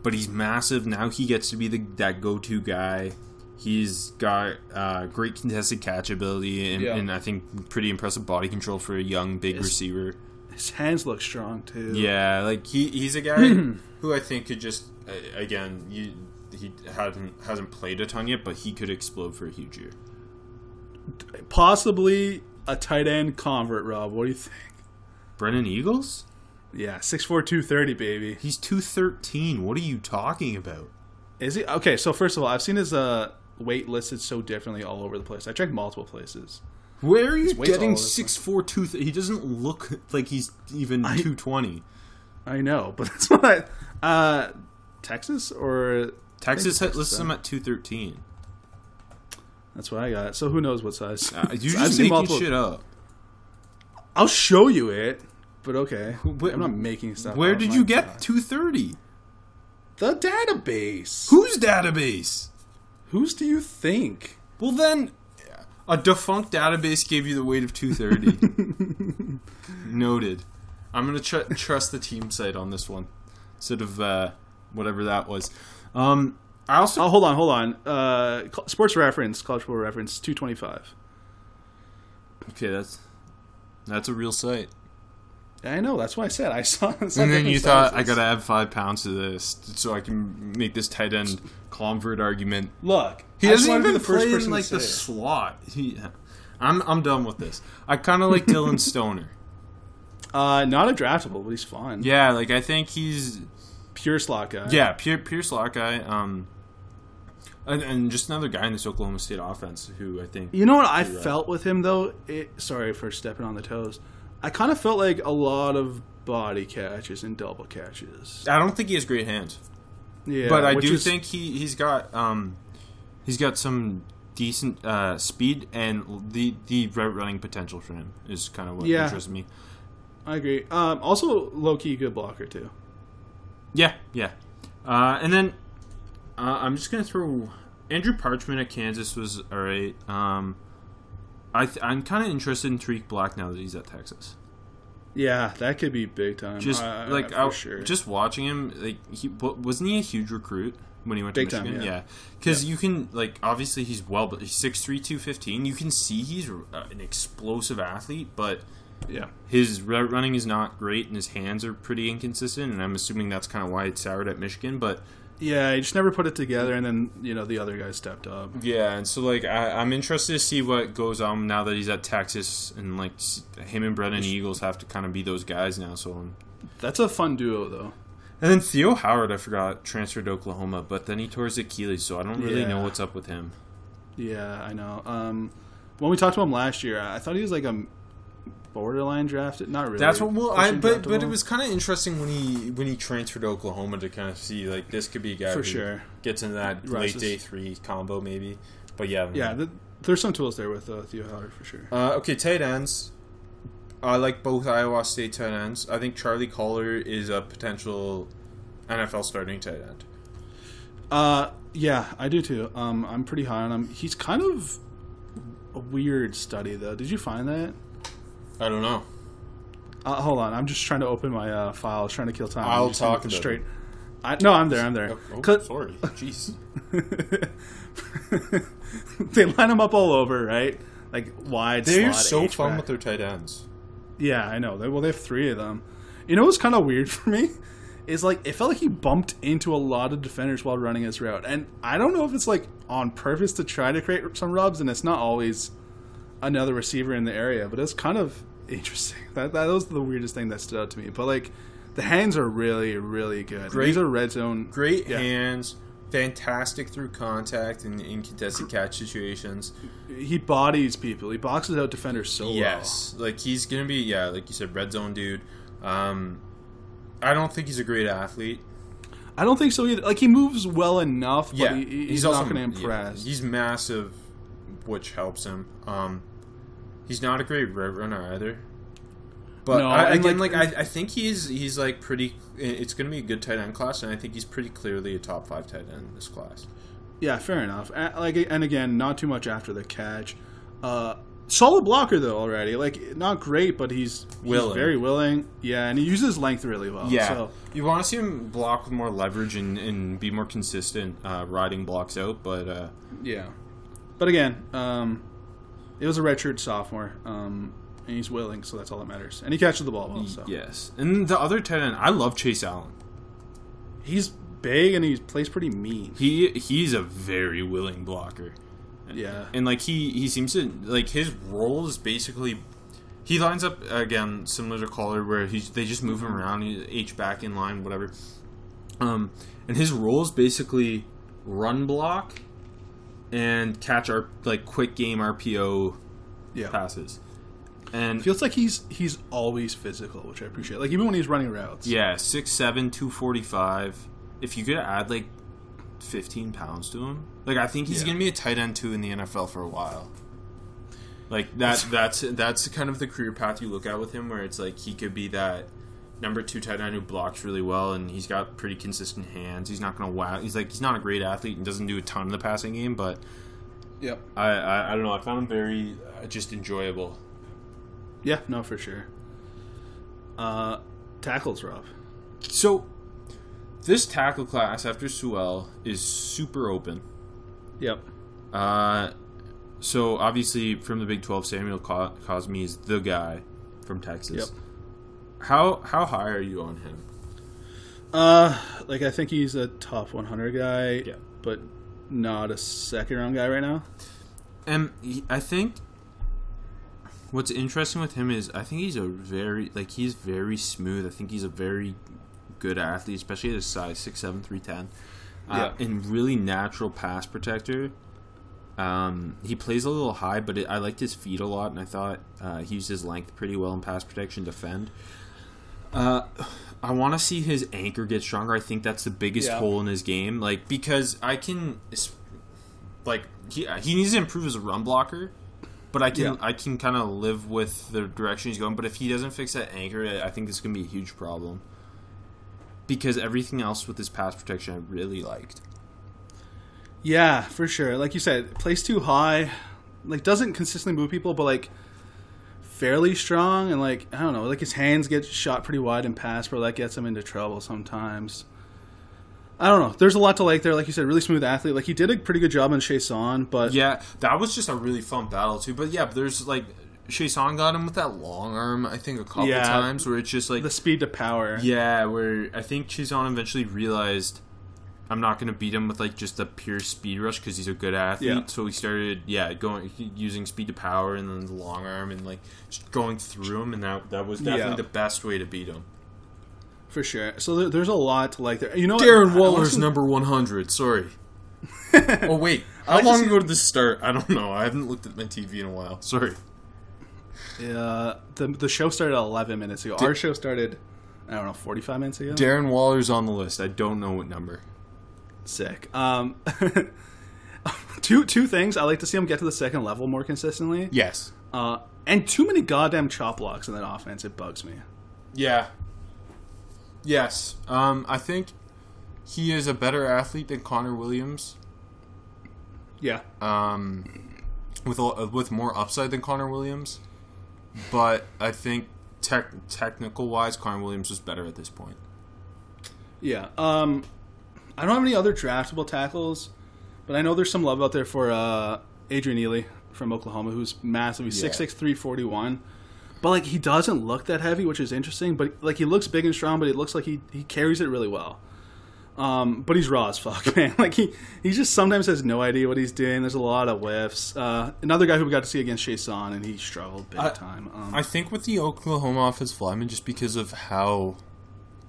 but he's massive now. He gets to be the that go to guy. He's got uh, great contested catch ability and, Yeah. and I think pretty impressive body control for a young big receiver. His hands look strong too. Yeah, like he he's a guy who I think could just uh, again you he hasn't hasn't played a ton yet, but he could explode for a huge year. Possibly a tight end convert, Rob. What do you think? Brennan Eagles. Yeah, six four two thirty, baby. He's two thirteen. What are you talking about? Is he okay? So first of all, I've seen his uh, weight listed so differently all over the place. I checked multiple places. Where are you getting six four two? Th- he doesn't look like he's even two twenty. I know, but that's what I. Uh, Texas or Texas Texas, lists him uh, at two thirteen. that's what I got. So who knows what size? Uh, you I've just seen making multiple- shit up. I'll show you it, but okay. Wh- I'm not making stuff. Where did you get two thirty? the database? Whose database? Whose do you think? Well, then, a defunct database gave you the weight of 230. Noted. I'm going to tr- trust the team site on this one. Instead of uh, whatever that was. Um, I also. Oh, hold on, hold on. Uh, sports reference, college football reference, two twenty five. Okay, that's that's a real site. I know. That's why I said I saw. saw And then you thought, sizes. I got to add five pounds to this so I can make this tight end convert argument. look. He doesn't even the first play person in like the it. slot. He, I'm I'm done with this. I kind of like Dillon Stoner. Uh, not a draftable, but he's fun. Yeah, like I think he's pure slot guy. Yeah, pure pure slot guy. Um, and, and just another guy in this Oklahoma State offense who I think. You know what I felt with him though? It, sorry for stepping on the toes. I kind of felt like a lot of body catches and double catches. I don't think he has great hands, Yeah, but I do is- think he he's got um, he's got some decent uh, speed and the the route running potential for him is kind of what Yeah. interests me. I agree. Um, also, low key good blocker too. Yeah, yeah. Uh, and then uh, I'm just gonna throw Andrew Parchment at Kansas was all right. Um, I th- I'm kind of interested in Tarik Black now that he's at Texas. Yeah, that could be big time. Just Uh, like I, sure. just watching him, like he wasn't he a huge recruit when he went Big to time, Michigan? yeah. yeah, because you can like obviously he's well, but he's 6'3", 215. You can see he's uh, an explosive athlete, but Yeah. His route running is not great, and his hands are pretty inconsistent. And I'm assuming that's kind of why it's soured at Michigan. But Yeah, he just never put it together, and then you know the other guy stepped up. yeah, and so like I, I'm interested to see what goes on now that he's at Texas, and like him and Brennan Eagles have to kind of be those guys now. So That's a fun duo, though. and then Theo Howard, I forgot, transferred to Oklahoma, but then he tore his Achilles, so I don't really Yeah. know what's up with him. Yeah, I know. Um, when we talked to him last year, I thought he was like a borderline drafted. Not really. That's what. Well, I but but it was kind of interesting when he when he transferred to Oklahoma to kind of see like this could be a guy For who sure. gets into that Rises. late day three combo maybe. But yeah, Yeah, th there's some tools there with uh, Theo Howard for sure. Uh, okay, tight ends. I like both Iowa State tight ends. I think Charlie Kolar is a potential NFL starting tight end. Uh, yeah, I do too. Um, I'm pretty high on him. He's kind of a weird study, though. Did you find that? I don't know. Uh, hold on, I'm just trying to open my uh, files, trying to kill time. I'll I'm just gonna talk straight. I, no, I'm there. I'm there. Oh, oh, sorry. Jeez. they line them up all over, right? Like wide. They're so H fun with their tight ends. Yeah, I know. They, well, they have three of them. You know what's kind of weird for me is like it felt like he bumped into a lot of defenders while running his route, and I don't know if it's like on purpose to try to create some rubs, and it's not always another receiver in the area, but it's kind of interesting. That that was the weirdest thing that stood out to me. But like the hands are really really good. Great- These are red zone. Great Yeah. hands, fantastic through contact and in contested catch situations. He bodies people. He boxes out defenders so Yes, like he's gonna be yeah, like you said, red zone dude. Um, I don't think he's a great athlete. I don't think so either. Like he moves well enough, but Yeah, he, he's, he's, not going to yeah, impress. he's massive, which helps him. Um, he's not a great route runner either. But No, I, again, like- like, I, I think he's he's like pretty. It's going to be a good tight end class, and I think he's pretty clearly a top five tight end in this class. Yeah, fair enough. A- Like, and again, not too much after the catch. Uh, solid blocker though already. Like, not great, but he's, he's Willing. very willing. Yeah, and he uses length really well. So, you want to see him block with more leverage and, and be more consistent uh, riding blocks out, but uh, yeah. But again, um, it was a redshirt sophomore, um, and he's willing, so that's all that matters. And he catches the ball well. So yes. And the other tight end, I love Chase Allen. he's big and he plays pretty mean. He he's a very willing blocker. Yeah. and like he he seems to like his role is basically he lines up again similar to Kolar where he's they just move him around he, H back in line whatever um and his role is basically run block and catch our like quick game RPO Yeah. passes and Feels like he's he's always physical, which I appreciate. Like even when he's running routes. yeah six seven two forty five if you could add like 15 pounds to him like I think he's Yeah. gonna be a tight end too in the NFL for a while Like that that's that's kind of the career path you look at with him where it's like he could be that number two tight end who blocks really well and he's got pretty consistent hands. He's not gonna wow he's like he's not a great athlete and doesn't do a ton of the passing game, but Yep. I I, I don't know, I found him very uh, just enjoyable. Yeah, no, for sure. Uh, tackles, Rob. So this tackle class after Sewell is super open. Yep. Uh, so obviously from the Big Twelve, Samuel Cosmi is the guy from Texas. Yep. How how high are you on him? Uh, like I think he's a top 100 guy. Yeah. But not a second round guy right now. And I think what's interesting with him is I think he's a very like he's very smooth. I think he's a very good athlete, especially at his size six seven three ten, uh, Yeah. and really natural pass protector. Um, he plays a little high, but it, I liked his feet a lot, and I thought uh, he used his length pretty well in pass protection, defend. Uh, I want to see his anchor get stronger. I think that's the biggest Yeah. hole in his game, like because I can, like he he needs to improve as a run blocker, but I can Yeah. I can kind of live with the direction he's going. But if he doesn't fix that anchor, I I think this is gonna be a huge problem. Because everything else with his pass protection, I really liked. Yeah, for sure. Like you said, plays too high. Like doesn't consistently move people, but like fairly strong and like I don't know, like his hands get shot pretty wide in pass, but that gets him into trouble sometimes. I don't know. There's a lot to like there. Like you said, really smooth athlete. Like he did a pretty good job on Chason, but Yeah, that was just a really fun battle too. But yeah, there's like Chason got him with that long arm. I think a couple Yeah. times where it's just like The speed to power. yeah, where I think Chason eventually realized I'm not going to beat him with like just a pure speed rush because he's a good athlete. Yeah. So we started yeah going using speed to power and then the long arm and like just going through him and that that was definitely Yeah. the best way to beat him. for sure. So there, there's a lot to like there. You know. Darren I Waller's number 100. Sorry. oh wait, how long ago did this start? I don't know. I haven't looked at my TV in a while. Sorry. Uh, the the show started 11 minutes ago. Our show started, I don't know, 45 minutes ago. Darren Waller's on the list. I don't know what number. Sick. Um, two two things. I like to see him get to the second level more consistently. Yes. Uh, and too many goddamn chop blocks in that offense. It bugs me. Yeah. Yes. Um, I think he is a better athlete than Connor Williams. Yeah. Um, with a, with more upside than Connor Williams, but I think tech technical wise, Connor Williams was better at this point. Yeah. Um, I don't have any other draftable tackles, but I know there's some love out there for uh, Adrian Ealy from Oklahoma, who's massive. He's Yeah. 6'6", 341. But like he doesn't look that heavy, which is interesting. But like he looks big and strong, but it looks like he, he carries it really well. Um, but he's raw as fuck, man. Like he he just sometimes has no idea what he's doing. There's a lot of whiffs. Uh, another guy who we got to see against Chason, and he struggled big I- time. Um, I think with the Oklahoma offensive lineman, just because of how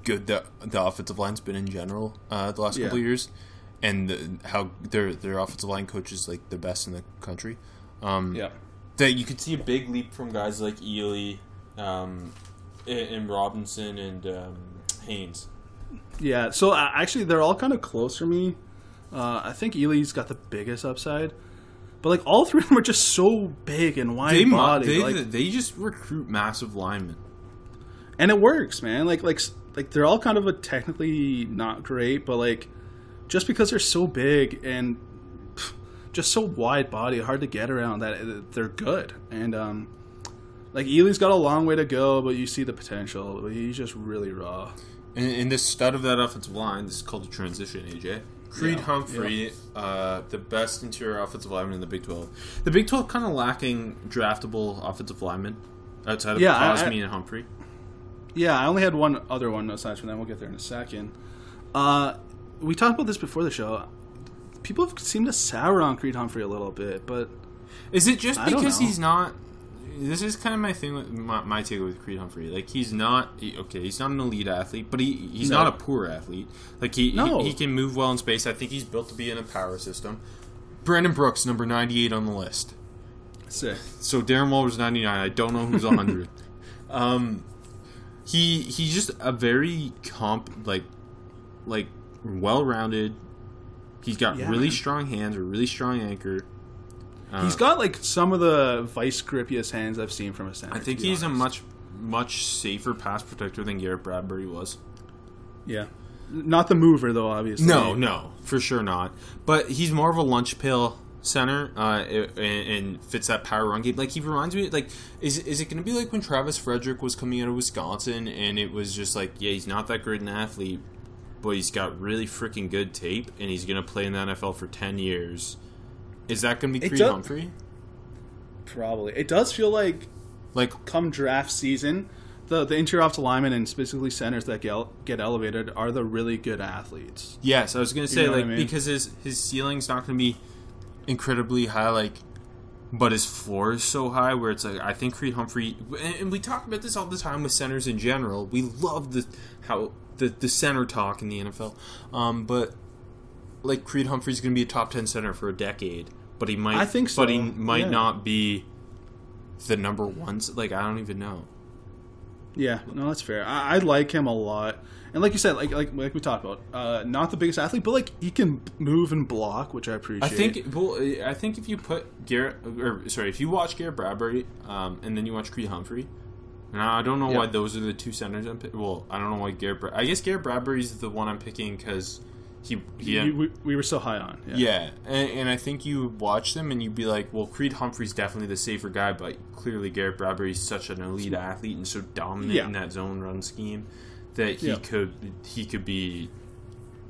good the the offensive line's been in general uh, the last couple Yeah. of years, and the, how their their offensive line coach is like the best in the country. Um, yeah. that you could see a big leap from guys like Ealy, um, and, and Robinson and um, Haynes. Yeah, so uh, actually, they're all kind of close for me. Uh, I think Ealy's got the biggest upside, but like all three of them are just so big and wide They, body, they like, they just recruit massive linemen. and it works, man. Like like like they're all kind of a technically not great, but like just because they're so big and pff, just so wide body, hard to get around, that uh, they're good. And um, like Ealy's got a long way to go, but you see the potential. But he's just really raw. And, and this stud of that offensive line, this is called a transition, AJ. Creed Yeah, Humphrey, uh, the best interior offensive lineman in the Big 12. The Big 12 kind of lacking draftable offensive linemen outside of Yeah, I- Cosmi I- and Humphrey. Yeah, I only had one other one aside from that. We'll get there in a second. Uh, we talked about this before the show. People have seemed to sour on Creed Humphrey a little bit, but Is it just I because he's not? This is kind of my thing with my, my take with Creed Humphrey. Like he's not okay. He's not an elite athlete, but he he's No. not a poor athlete. Like he, No. he he can move well in space. I think he's built to be in a power system. Brandon Brooks, number ninety eight on the list. sick. So Darren Waller's ninety nine. I don't know who's hundred. um, he he's just a very comp like like well rounded. He's got Yeah, really man. strong hands, a really strong anchor. Uh, He's got like some of the vice grippiest hands I've seen from a center. I think he's a much much safer pass protector than Garrett Bradbury was. yeah, not the mover though. Obviously, No, no, for sure not. But he's more of a lunch pill center uh, and, and fits that power run game. Like he reminds me, like is is it going to be like when Travis Frederick was coming out of Wisconsin and it was just like, yeah, he's not that great an athlete, but he's got really freaking good tape and he's going to play in the NFL for ten years. Is that going to be Creed does- Humphrey? probably. It does feel like Like come draft season, the the interior offensive linemen and specifically centers that get get elevated are the really good athletes. Yes, I was gonna say know like I mean? because his his ceiling's not gonna be incredibly high, like, but his floor is so high where it's like I think Creed Humphrey, and we talk about this all the time with centers in general. We love the how the the center talk in the NFL, um, but like Creed Humphrey's gonna be a top ten center for a decade, but he might, I think but he might yeah. not be the number one. Like I don't even know. Yeah, no, that's fair. I, I like him a lot, and like you said, like like like we talked about, uh, not the biggest athlete, but like he can move and block, which I appreciate. I think well, I think if you put Garrett, or sorry, if you watch Garrett Bradbury, um, and then you watch Creed Humphrey, and I don't know why those are the two centers I'm. Well, I don't know why Garrett. I guess Garrett Bradbury's the one I'm picking because he he. we, we, we were so high on. Yeah. yeah, and, and I think you watch them and you'd be like, well, Creed Humphrey's definitely the safer guy, but clearly Garrett Bradbury's such an elite athlete and so dominant Yeah. in that zone run scheme that he Yeah. could he could be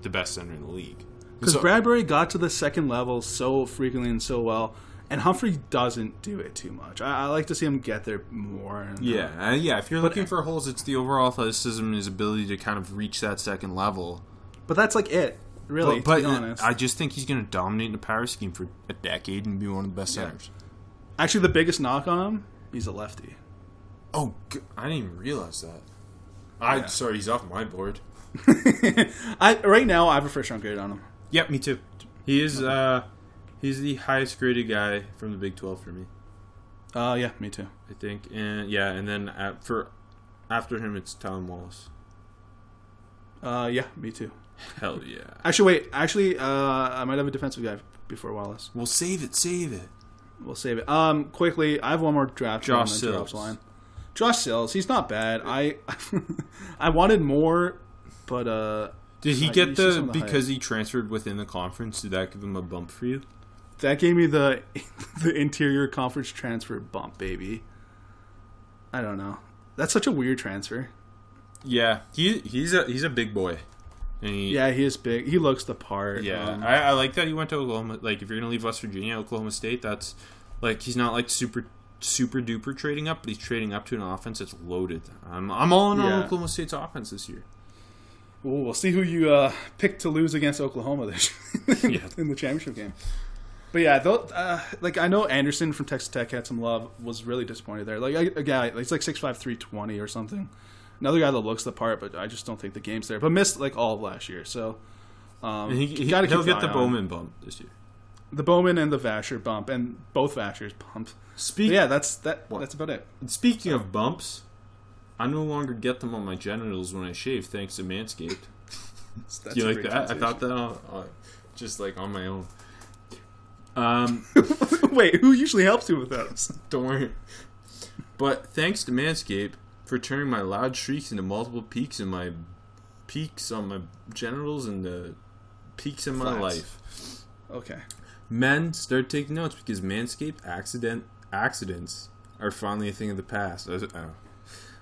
the best center in the league. Because So- Bradbury got to the second level so frequently and so well, and Humphrey doesn't do it too much. I, I like to see him get there more. And, Yeah, uh, yeah. If you're looking for holes, it's the overall athleticism and his ability to kind of reach that second level. but that's like it, really. but to be honest, I just think he's going to dominate in the power scheme for a decade and be one of the best Yeah. centers. actually the biggest knock on him, he's a lefty. Oh, I didn't even realize that. I Yeah. sorry, he's off my board. I right now I have a first round grade on him. Yep, me too. He is. uh He's the highest graded guy from the Big Twelve for me. Uh, yeah, me too. I think, and yeah, and then at, for after him, it's Tom Wallace. Uh, yeah, me too. Hell yeah! Actually, wait. Actually, uh, I might have a defensive guy before Wallace. We'll save it, save it. We'll save it. Um, quickly, I have one more draft. Josh Sills. line. Josh Sills, he's not bad. I I wanted more, but uh, Did he you get the because he transferred within the conference? Did that give him a bump for you? that gave me the the interior conference transfer bump, baby. I don't know. That's such a weird transfer. Yeah, he he's a he's a big boy. And he, Yeah, he is big. He looks the part. yeah. Um, I, I like that he went to Oklahoma. Like, if you're gonna leave West Virginia, Oklahoma State, that's like he's not like super super duper trading up, but he's trading up to an offense that's loaded. I'm I'm all in on Oklahoma State's offense this year. Well, we'll see who you uh, pick to lose against Oklahoma this Yeah. in the championship game. But yeah, though, uh, like I know Anderson from Texas Tech had some love. Was really disappointed there. Like a, guy, it's like six five three twenty or something. Another guy that looks the part, but I just don't think the game's there. But missed like all of last year, so um, he, he keep get the. Bowman bump this year. The Bowman and the Vasher bump, and both Vashers bump. Speak, yeah, that's that. What? That's about it. Speaking of bumps, I no longer get them on my genitals when I shave, thanks to Manscaped. Do you like that? I thought that uh, uh, just like on my own. Um. Wait, who usually helps you with those? don't worry. But thanks to Manscaped for turning my loud shrieks into multiple peaks in my peaks on my genitals and the peaks in my Flaps. life. Okay. Men start taking notes because Manscaped accident accidents are finally a thing of the past. Oh.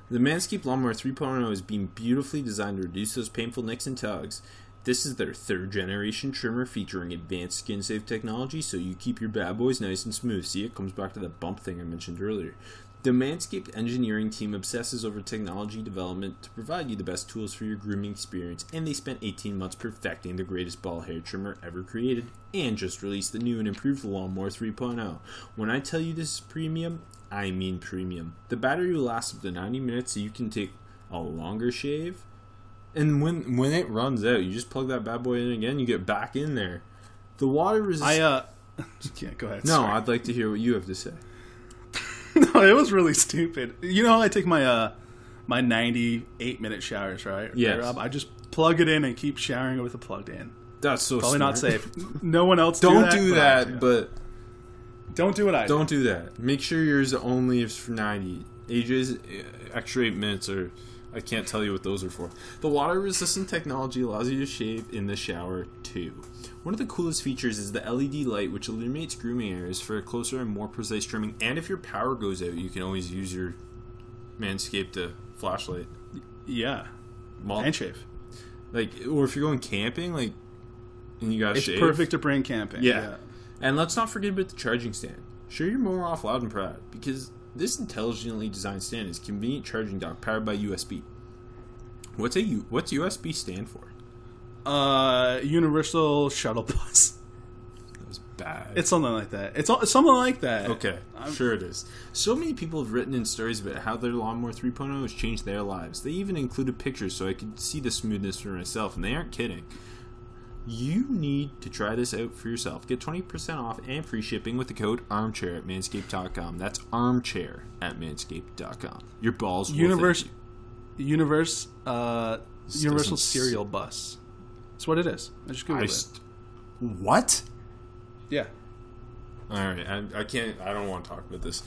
The Manscaped Lawnmower 3.0 is being beautifully designed to reduce those painful nicks and tugs. This is their third generation trimmer featuring advanced skin safe technology so you keep your bad boys nice and smooth. See, it comes back to that bump thing I mentioned earlier. The Manscaped engineering team obsesses over technology development to provide you the best tools for your grooming experience, and they spent 18 months perfecting the greatest ball hair trimmer ever created, and just released the new and improved Lawnmower 3.0. When I tell you this is premium, I mean premium. The battery will last up to 90 minutes, so you can take a longer shave. And when when it runs out, you just plug that bad boy in again. You get back in there. The water resist. I uh, yeah. Go ahead. no, sorry. I'd like to hear what you have to say. no, it was really stupid. You know, how I take my uh my ninety eight minute showers, right? Yeah. Rob? I just plug it in and keep showering with it plugged in. That's so Probably not safe. No one else Don't do do that. that, but, do. but don't do what I do. don't do that. Make sure yours only is for 90. AJ's uh, extra 8 minutes are I can't tell you what those are for. The water resistant technology allows you to shave in the shower too. One of the coolest features is the LED light, which illuminates grooming areas for a closer and more precise trimming. And if your power goes out, you can always use your Manscaped uh, flashlight. Yeah, Mul- and shave. like, or if you're going camping, like, and you got It's shave. perfect to bring camping. Yeah. And let's not forget about the charging stand. Sure, you're more off loud and proud because this intelligently designed stand is convenient charging dock powered by USB. What's a U- what's USB stand for? Uh, Universal Shuttle Bus. That was bad. It's something like that. It's, it's something like that. okay, I'm... sure it is. So many people have written in stories about how their lawnmower 3.0 has changed their lives. They even included pictures so I could see the smoothness for myself, and they aren't kidding. You need to try this out for yourself. Get 20% off and free shipping with the code armchair at manscaped.com. That's armchair at manscaped.com. Your balls will Universe. Universe, uh, This Universal Serial Bus. That's what it is. I just googled I it. what? Yeah. All right, I, I can't. I don't want to talk about this.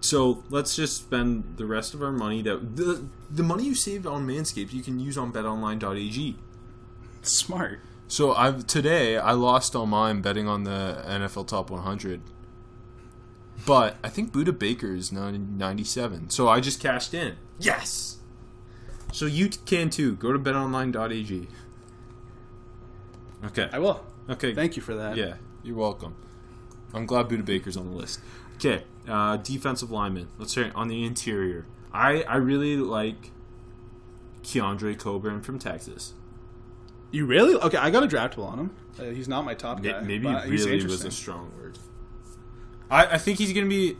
So let's just spend the rest of our money that the the money you saved on Manscaped you can use on BetOnline.ag. Smart. So I've today I lost on mine betting on the NFL Top 100, but I think Budda Baker is 97. So I just Cashed in. Yes. So you can too. Go to BetOnline.ag. Okay. I will. Okay. Thank you for that. Yeah. you're welcome. I'm glad Budda Baker's on the list. Okay, uh, defensive lineman. Let's say on the interior. I I really like Keondre Coburn from Texas. You really? Okay, I got a draftable on him. Uh, he's not my top guy. Maybe but he's really was a strong word. I, I think he's gonna be.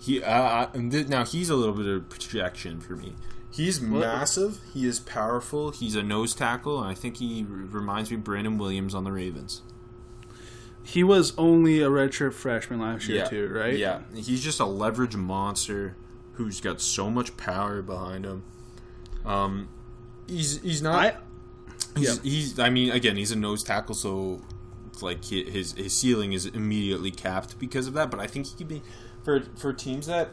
He uh, uh, now he's a little bit of projection for me. He's massive. He is powerful. He's a nose tackle, and I think he reminds me of Brandon Williams on the Ravens. He was only a redshirt freshman last year too, right? Yeah, he's just a leverage monster who's got so much power behind him. Um, he's he's not. I He's, Yeah. he's. I mean, again, he's a nose tackle, so like his his ceiling is immediately capped because of that. But I think he could be for for teams that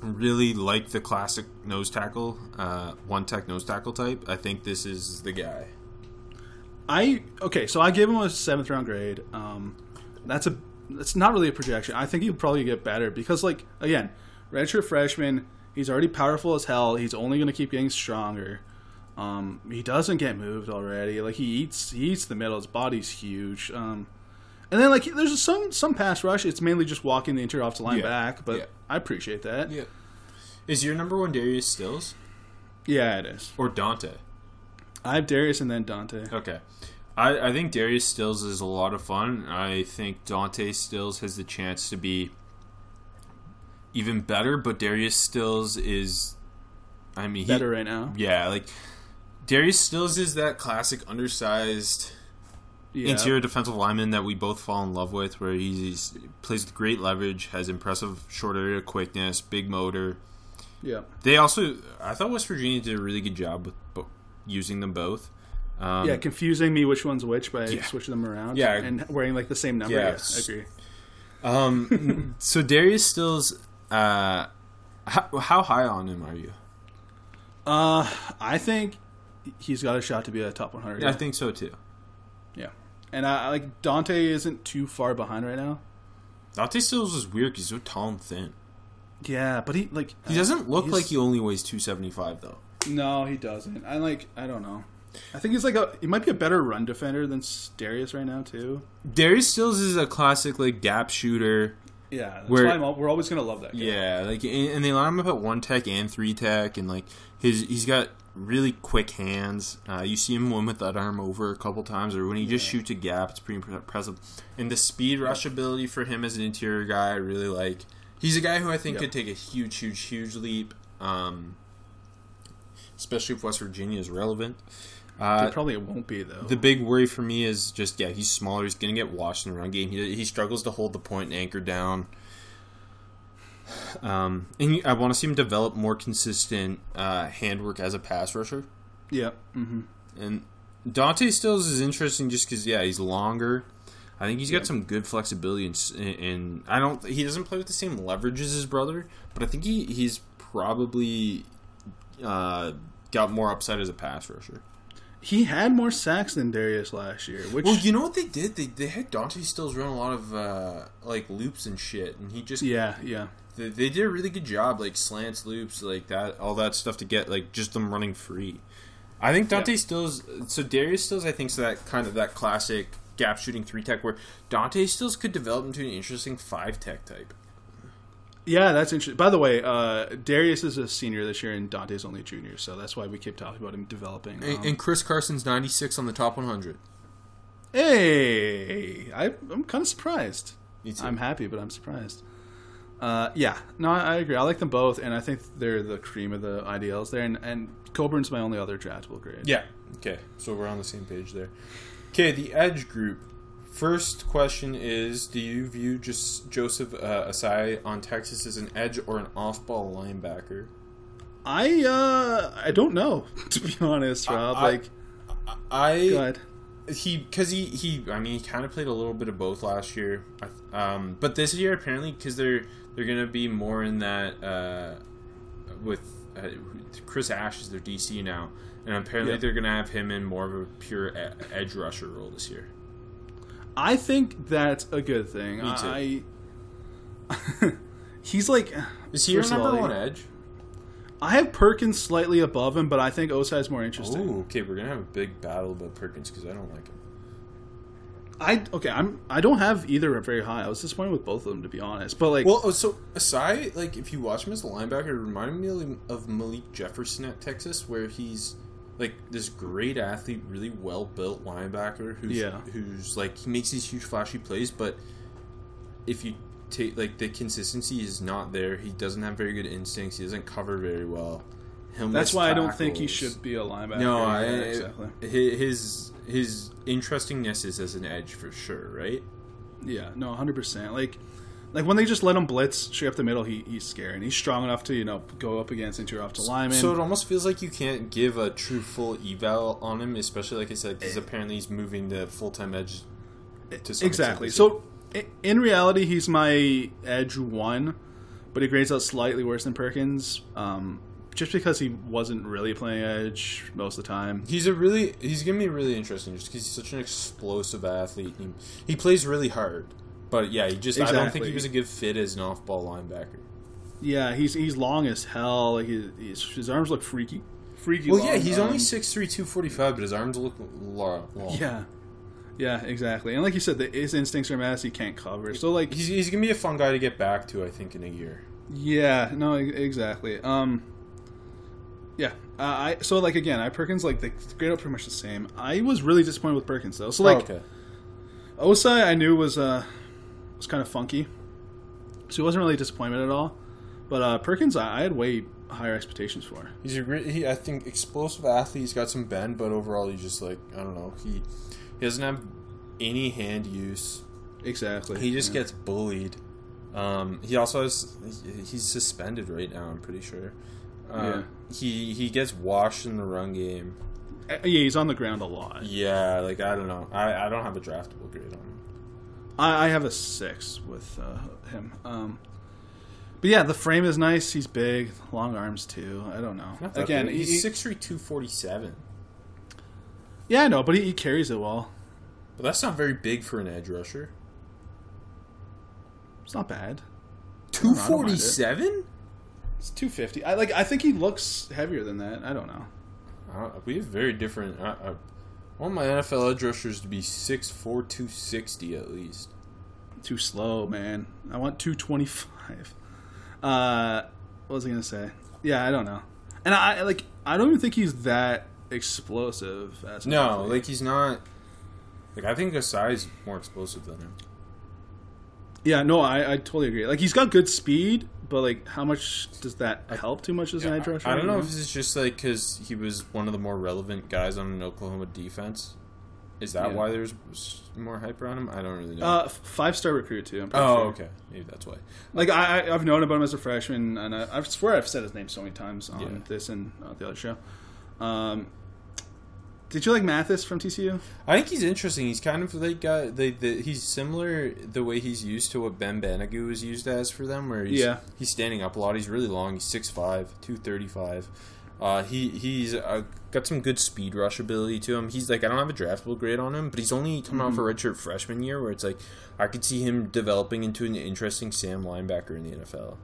really like the classic nose tackle, uh, one tech nose tackle type. I think this is the guy. I okay, so I gave him a seventh round grade. Um, that's a that's not really a projection. I think he'll probably get better because, like, again, redshirt freshman. He's already powerful as hell. He's only going to keep getting stronger. Um, he doesn't get moved already. Like he eats, he eats the middle. His body's huge. Um, and then like there's some some pass rush. It's mainly just walking the interior offensive line Yeah. back, but Yeah. I appreciate that. Yeah. Is your number one Darius Stills Yeah, it is. or Dante? I have Darius and then Dante. Okay. I, I think Darius Stills is a lot of fun. I think Dante Stills has the chance to be even better, but Darius Stills is I mean he, Better right now. Yeah, like Darius Stills is that classic undersized Yeah. interior defensive lineman that we both fall in love with, where he plays with great leverage, has impressive short area quickness, big motor. Yeah. They also, I thought West Virginia did a really good job with bo- using them both. Um, yeah, confusing me which one's which by Yeah. switching them around. Yeah. and wearing like the same number. Yeah. Yeah, I agree. Um, so Darius Stills, uh, how, how high on him are you? Uh, I think he's got a shot to be a top 100. I think so too. yeah, and I I like Dante isn't too far behind right now. Dante Stills is weird because he's so tall and thin. Yeah, but he like He doesn't look like he only weighs two seventy five though. No, he doesn't. I like. I don't know. I think he's like a. He might be a better run defender than Darius right now too. Darius Stills is a classic like gap shooter. Yeah, that's Where- why I'm, we're always gonna love that. Guy. Yeah, like and and they line him up at one tech and three tech, and like his he's got really quick hands. Uh, you see him win with that arm over a couple times, or when he just shoots a gap, it's pretty impressive. And the speed rush ability for him as an interior guy, I really like. He's a guy who I think Yep. could take a huge, huge, huge leap, um, especially if West Virginia is relevant. Uh, It probably won't be though. the big worry for me is just yeah, he's smaller. He's gonna get washed in the run game. He, he struggles to hold the point and anchor down. Um, and I want to see him develop more consistent uh, handwork as a pass rusher. yeah. hmm And Dante Stills is interesting just because yeah, he's longer. I think he's got some good flexibility, and, and I don't. He doesn't play with the same leverage as his brother, but I think he he's probably uh, got more upside as a pass rusher. He had more sacks than Darius last year, which Well, you know what they did? They they had Dante Stills run a lot of uh, like loops and shit, and he just yeah, yeah. they, they did a really good job, like slants, loops, like that, all that stuff to get like just them running free. I think Dante Yeah. Stills, so Darius Stills, I think is that kind of that classic gap shooting three tech where Dante Stills could develop into an interesting five tech type. Yeah, that's interesting. By the way, uh, Darius is a senior this year, and Dante's only a junior, so that's why we keep talking about him developing. And, Um, and Chris Carson's ninety six on the top one hundred. hey, I, I'm kind of surprised. Me too. I'm happy, but I'm surprised. Uh, yeah, no, I, I agree. I like them both, and I think they're the cream of the IDLs there. And, and Coburn's my only other draftable grade. Yeah. Okay. So we're on the same page there. Okay, the edge group. First question is: Do you view just Joseph uh, Ossai on Texas as an edge or an off-ball linebacker? I uh, I don't know to be honest, Rob. I- like, I he because he he I mean he kind of played a little bit of both last year, um, but this year apparently because they're they're gonna be more in that uh, with uh, Chris Ash is their DC now, and apparently Yeah. they're gonna have him in more of a pure edge rusher role this year. I think that's a good thing. Me too. I. he's like. Is he your number all, one edge? I have Perkins slightly above him, but I think Ossai is more interesting. Oh, okay. We're gonna have a big battle about Perkins because I don't like him. I okay. I'm. I don't have either very high. I was disappointed with both of them to be honest. But like, Well, oh, so aside, like if you watch him as a linebacker, it reminded me of Malik Jefferson at Texas, where he's like this great athlete, really well built linebacker who's Yeah. who's like he makes these huge flashy plays, but if you take like the consistency is not there. He doesn't have very good instincts. He doesn't cover very well. He'll that's why I don't think he should be a linebacker. No, I, exactly. his his interestingness is as an edge for sure, right? Yeah, no, hundred percent. Like, like when they just let him blitz straight up the middle, he, he's scary, and he's strong enough to you know go up against interior offensive linemen. So it almost feels like you can't give a true full eval on him, especially like I said, Eh. because apparently he's moving the full time edge. To exactly. extent. So in reality, he's my edge one, but he grades out slightly worse than Perkins, um, just because he wasn't really playing edge most of the time. he's a really he's gonna be really interesting just because he's such an explosive athlete. He, he plays really hard, but yeah, he just I don't think he was a good fit as an off ball linebacker. Yeah, he's he's long as hell. Like his, his, his arms look freaky, freaky. Well, long. yeah, he's Um, only 6'3", 245, but his arms look long. Yeah, yeah, exactly. And like you said, the, his instincts are mass. He can't cover. So like, He's, he's gonna be a fun guy to get back to, I think, in a year. Yeah, no, exactly. Um, yeah, uh, I so like again, I Perkins like the grade out pretty much the same. I was really disappointed with Perkins though. So like, oh, okay. Ossai, I knew was uh was kind of funky, so it wasn't really a disappointment at all. But uh, Perkins, I, I had way higher expectations for. He's a great. He, I think explosive athlete. He's got some bend, but overall, he's just like I don't know. He he doesn't have any hand use. Exactly. He just yeah. gets bullied. Um, he also has. He's suspended right now. I'm pretty sure. Uh, He he gets washed in the run game. Uh, yeah, he's on the ground a lot. Yeah, like I don't know. I, I don't have a draftable grade on him. I, I have a six with uh, him. Um, but yeah, the frame is nice. He's big, long arms too. I don't know. Not that Again, big. he- he's six three two forty seven. yeah, I know, but he, he carries it well. But that's not very big for an edge rusher. It's not bad. Two forty seven. It's two fifty. I like. I think he looks heavier than that. I don't know. Uh, we have very different. I, I, want my NFL edge rushers to be 6'4", 260 at least. Too slow, man. I want two twenty five. Uh, what was I gonna say? Yeah, I don't know. And I like. I don't even think he's that explosive. As No, like he's not. Like I think Ossai's more explosive than him. Yeah, no, I, I totally agree. Like he's got good speed, but like, how much does that help? Too much as an edge rusher? I don't know You if it's just like because he was one of the more relevant guys on an Oklahoma defense. Is that Yeah. why there's more hype around him? I don't really know. Uh, five star recruit too. I'm pretty oh, sure. okay, maybe that's why. Like I, I, I've known about him as a freshman, and I, I swear I've said his name so many times on Yeah. this and uh, the other show. Um, did you like Mathis from TCU? I think he's interesting. He's kind of like uh, the, the he's similar the way he's used to what Ben Banogu is used as for them, where he's, Yeah. he's standing up a lot. He's really long. He's 6'5", 235. Uh, he he's uh, got some good speed rush ability to him. He's like I don't have a draftable grade on him, but he's only coming Mm-hmm. off a redshirt freshman year, where it's like I could see him developing into an interesting Sam linebacker in the NFL.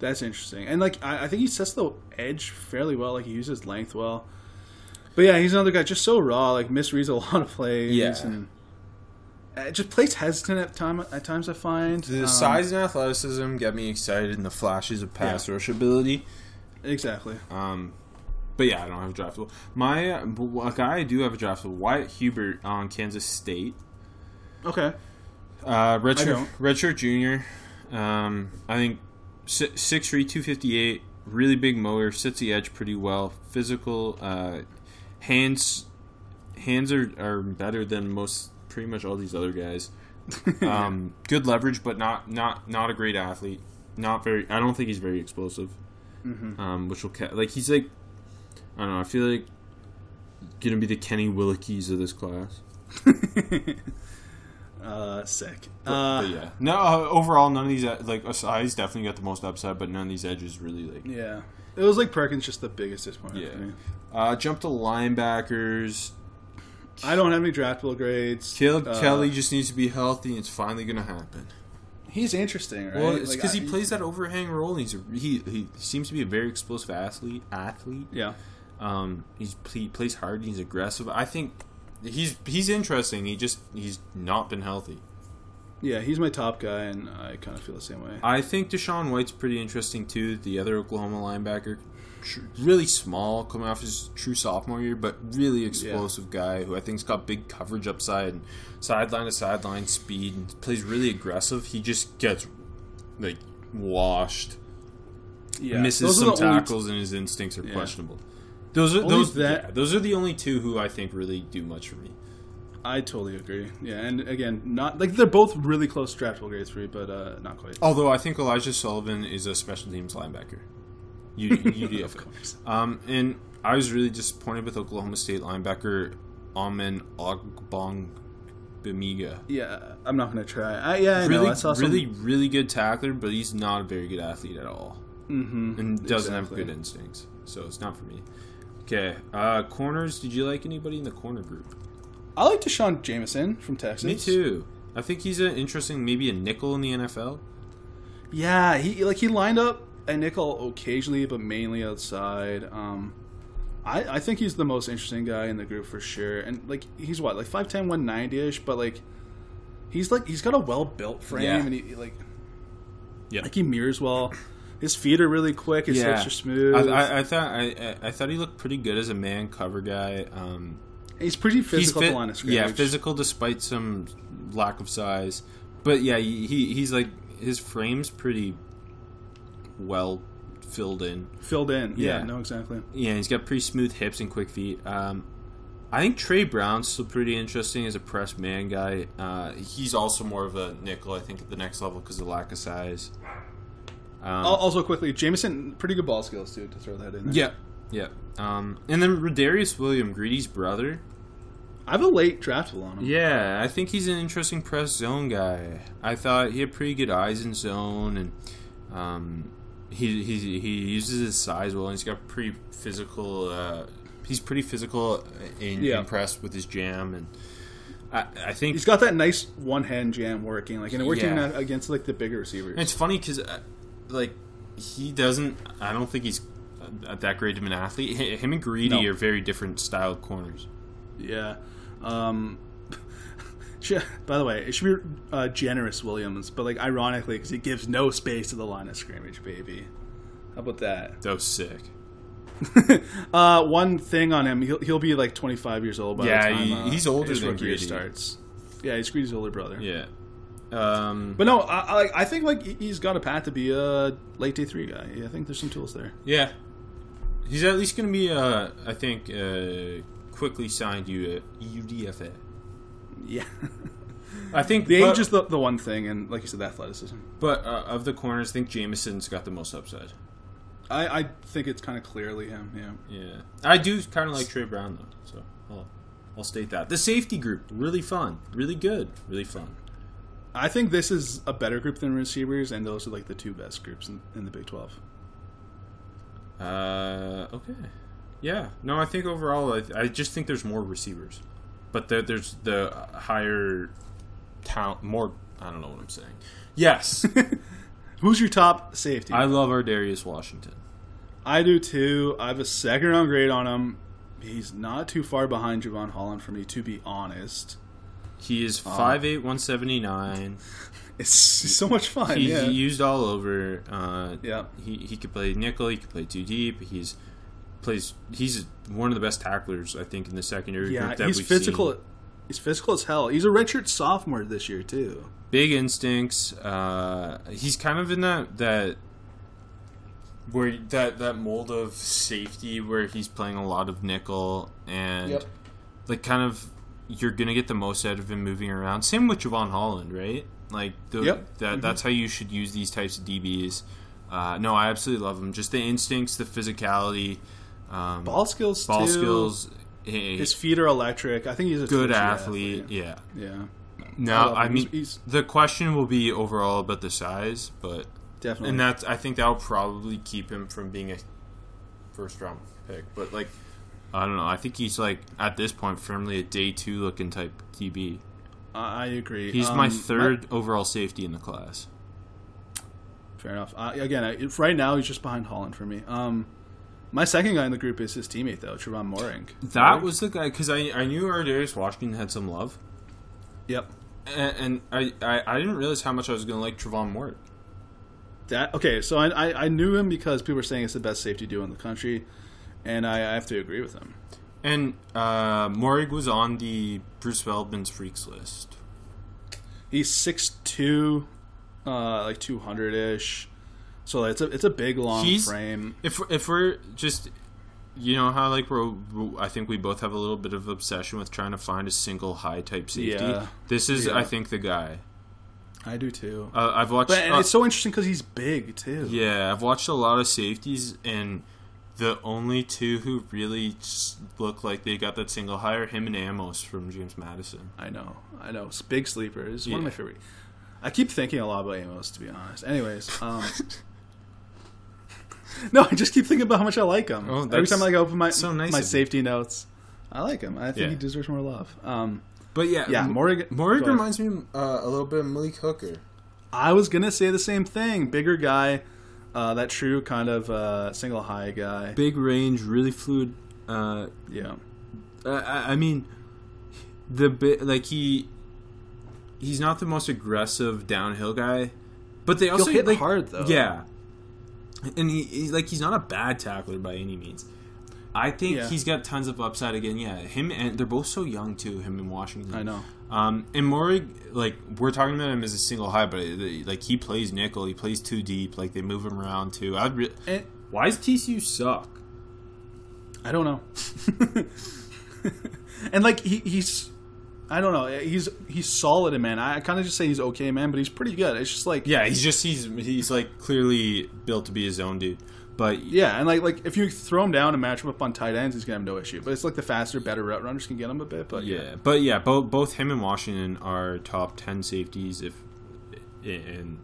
That's interesting, and like I, I think he sets the edge fairly well. Like he uses length well. But yeah, he's another guy just so raw. Like misreads a lot of plays. Yeah. and uh, just plays hesitant at time at times. I find The Um, size and athleticism get me excited, and the flashes of pass rush ability. exactly. Um, but yeah, I don't have a draftable. My uh, a guy I do have a draftable. Wyatt Hubert on Kansas State. Okay. Uh, redshirt, don't. redshirt junior. Um, I think si- six three two fifty eight. Really big motor, sits the edge pretty well. Physical, uh, hands, hands are, are better than most, pretty much all these other guys. Um, good leverage, but not not not a great athlete. Not very. I don't think he's very explosive. Um, which will ca- like he's like, I don't know. I feel like gonna be the Kenny Willekes of this class. Uh, sick. But, Uh, but yeah, no. Uh, overall, none of these uh, like Ossai's definitely got the most upside, but none of these edges really like. yeah. It was like Perkins, just the biggest disappointment Yeah. for me. Uh, jump to linebackers. I don't have any draftable grades. Caleb Uh, Kelly just needs to be healthy. and It's finally gonna happen. He's interesting, right? Well, it's because I- he plays that overhang role. And he's a, he he seems to be a very explosive athlete. Athlete. Yeah. Um, he's he plays hard. He's aggressive. I think he's he's interesting. He just he's not been healthy. Yeah, he's my top guy, and I kind of feel the same way. I think DaShaun White's pretty interesting too. The other Oklahoma linebacker, really small, coming off his true sophomore year, but really explosive guy who I think's got big coverage upside and sideline to sideline speed and plays really aggressive. He just gets like washed, Yeah, misses some tackles, and his instincts are Yeah. questionable. Those are Only those. that- yeah, those are the only two who I think really do much for me. I totally agree. Yeah, and again, not like they're both really close draftable grades for me, but uh, not quite. Although I think Elijah Sullivan is a special teams linebacker. U- UDFA. Of course. Um, and I was really disappointed with Oklahoma State linebacker Amen Ogbong Bemiga. Yeah, I'm not gonna try. I, yeah, I Really, know. I saw some. really, really good tackler, but he's not a very good athlete at all, Mhm, and doesn't exactly. have good instincts. So it's not for me. Okay, uh, corners. Did you like anybody in the corner group? I like D'Shawn Jamison from Texas. Me too. I think he's an interesting, maybe a nickel in the NFL. Yeah, he like he lined up a nickel occasionally, but mainly outside. Um, I I think he's the most interesting guy in the group for sure. And like he's what like 5'10", 190 ish, but like he's like he's got a well built frame, Yeah. and he like Yeah. like he mirrors well. His feet are really quick. His hips are smooth. I, I, I thought I- I thought he looked pretty good as a man cover guy. Um, he's pretty physical he's at the line of scrimmage. yeah, physical despite some lack of size. But yeah, he, he he's like his frame's pretty well filled in. filled in. Yeah, Yeah. no, exactly. Yeah, he's got pretty smooth hips and quick feet. Um, I think Tre Brown's still pretty interesting as a press man guy. Uh, he's also more of a nickel, I think, at the next level because of lack of size. Um, Also, quickly, Jamison, pretty good ball skills too. To throw that in there. yeah, yeah. Um, and then Rodarius William, Greedy's brother. I have a late draftable on him. Yeah, I think he's an interesting press zone guy. I thought he had pretty good eyes in zone, and um, he he he uses his size well. And he's got pretty physical. Uh, he's pretty physical in, Yeah. in press with his jam, and I, I think He's got that nice one hand jam working, like and working Yeah. against like the bigger receivers. it's funny because like he doesn't. I don't think he's uh, that great of an athlete. Him and Greedy No. are very different style corners. Yeah. Um, should- by the way, it should be uh, generous Williams, but like ironically, because he gives no space to the line of scrimmage, baby. How about that? That was sick. Uh, one thing on him, he'll, he'll be like 25 years old by Yeah, the time he- uh, he's older his than rookie Greedy. starts. Yeah, he's Greedy's older brother. Yeah. Um, But no, I, I, I think like he- he's got a path to be a late day three guy. I think there's some tools there. Yeah, he's at least going to be, uh, I think, uh, quickly signed you UDFA. Yeah, I think the but, age is the, the one thing, and like you said, the athleticism. but uh, of the corners, I think Jamison's got the most upside. I, I think it's kind of clearly him. Yeah. Yeah, I do kind of like Tre Brown though, so I'll, I'll state that. The safety group really fun, really good, really fun. I think this is a better group than receivers, and those are like the two best groups in, in the Big Twelve. Uh, okay, yeah. No, I think overall, I, I just think there's more receivers, but there, there's the higher talent, more. I don't know what I'm saying. Yes, Who's your top safety? I love Ardarius Washington. I do too. I have a second round grade on him. He's not too far behind Jevon Holland for me, to be honest. He is 5'8", 179. It's so much fun. He's yeah. used all over. Uh, Yeah. He he could play nickel. He could play two deep. He's plays. He's one of the best tacklers I think in the secondary yeah, group that he's we've physical. seen. He's physical as hell. He's a redshirt sophomore this year too. Big instincts. Uh, he's kind of in that that where that that mold of safety where he's playing a lot of nickel and Yep. like kind of you're gonna get the most out of him moving around. Same with Jevon Holland, right? Like the, Yep. that that's how you should use these types of DBs. Uh, no, I absolutely love him. Just the instincts, the physicality, um, Ball skills. ball too. skills. He, His feet are electric. I think he's a good two-speed athlete. Yeah. Yeah, No, love I mean He's- he's- the question will be overall about the size, but definitely. and that's I think that'll probably keep him from being a first round pick. But like, I don't know. I think he's like at this point firmly a day two looking type DB. I agree. He's Um, my third overall safety in the class. Fair enough. Uh, again, I, right now he's just behind Holland for me. Um, My second guy in the group is his teammate though, Trevon Moehrig. That was the guy because I I knew Ardarius Washington had some love, Yep. and, and I, I I didn't realize how much I was going to like Trevon Moore. That okay. So I, I I knew him because people were saying it's the best safety duo in the country, and I, I have to agree with him. And uh, Moehrig was on the Bruce Feldman's freaks list. He's six two, uh, like two hundred ish. So it's a it's a big long He's- frame. If if we're just, you know how like we're, I think we both have a little bit of obsession with trying to find a single high type safety. Yeah. This is, Yeah. I think, the guy. I do too. Uh, I've watched. but and uh, it's so interesting because he's big too. yeah, I've watched a lot of safeties, and the only two who really look like they got that single high are him and Amos from James Madison. I know, I know. It's big sleepers. One of my favorite. I keep thinking a lot about Amos, to be honest. Anyways, um, no, I just keep thinking about how much I like him. Oh, Every time like, I open my so nice my safety notes, I like him. I think Yeah. he deserves more love. Um, But yeah, Yeah, M- Moehrig- Moehrig reminds me uh, a little bit of Malik Hooker. I was gonna say the same thing. Bigger guy, uh, that true kind of uh, single high guy. Big range, really fluid. Uh, Yeah, I, I mean, the bit like he, he's not the most aggressive downhill guy, but they also hit like, hard, though. Yeah, and he, he's like he's not a bad tackler by any means. I think Yeah. he's got tons of upside again. Yeah, him and they're both so young too. Him and Washington. I know. Um, and Moehrig, like we're talking about him as a single high, but like he plays nickel, he plays too deep. Like they move him around too. I'd re- And why does TCU suck? I don't know. and like he, he's, I don't know. He's he's solid, in man. I kind of just say he's okay, man, but he's pretty good. It's just like Yeah, he's just he's he's like clearly built to be his own dude. But Yeah, and like like if you throw him down and match him up on tight ends, he's gonna have no issue. But it's like the faster, better route runners can get him a bit. But yeah, yeah, but yeah, both both him and Washington are top ten safeties. If and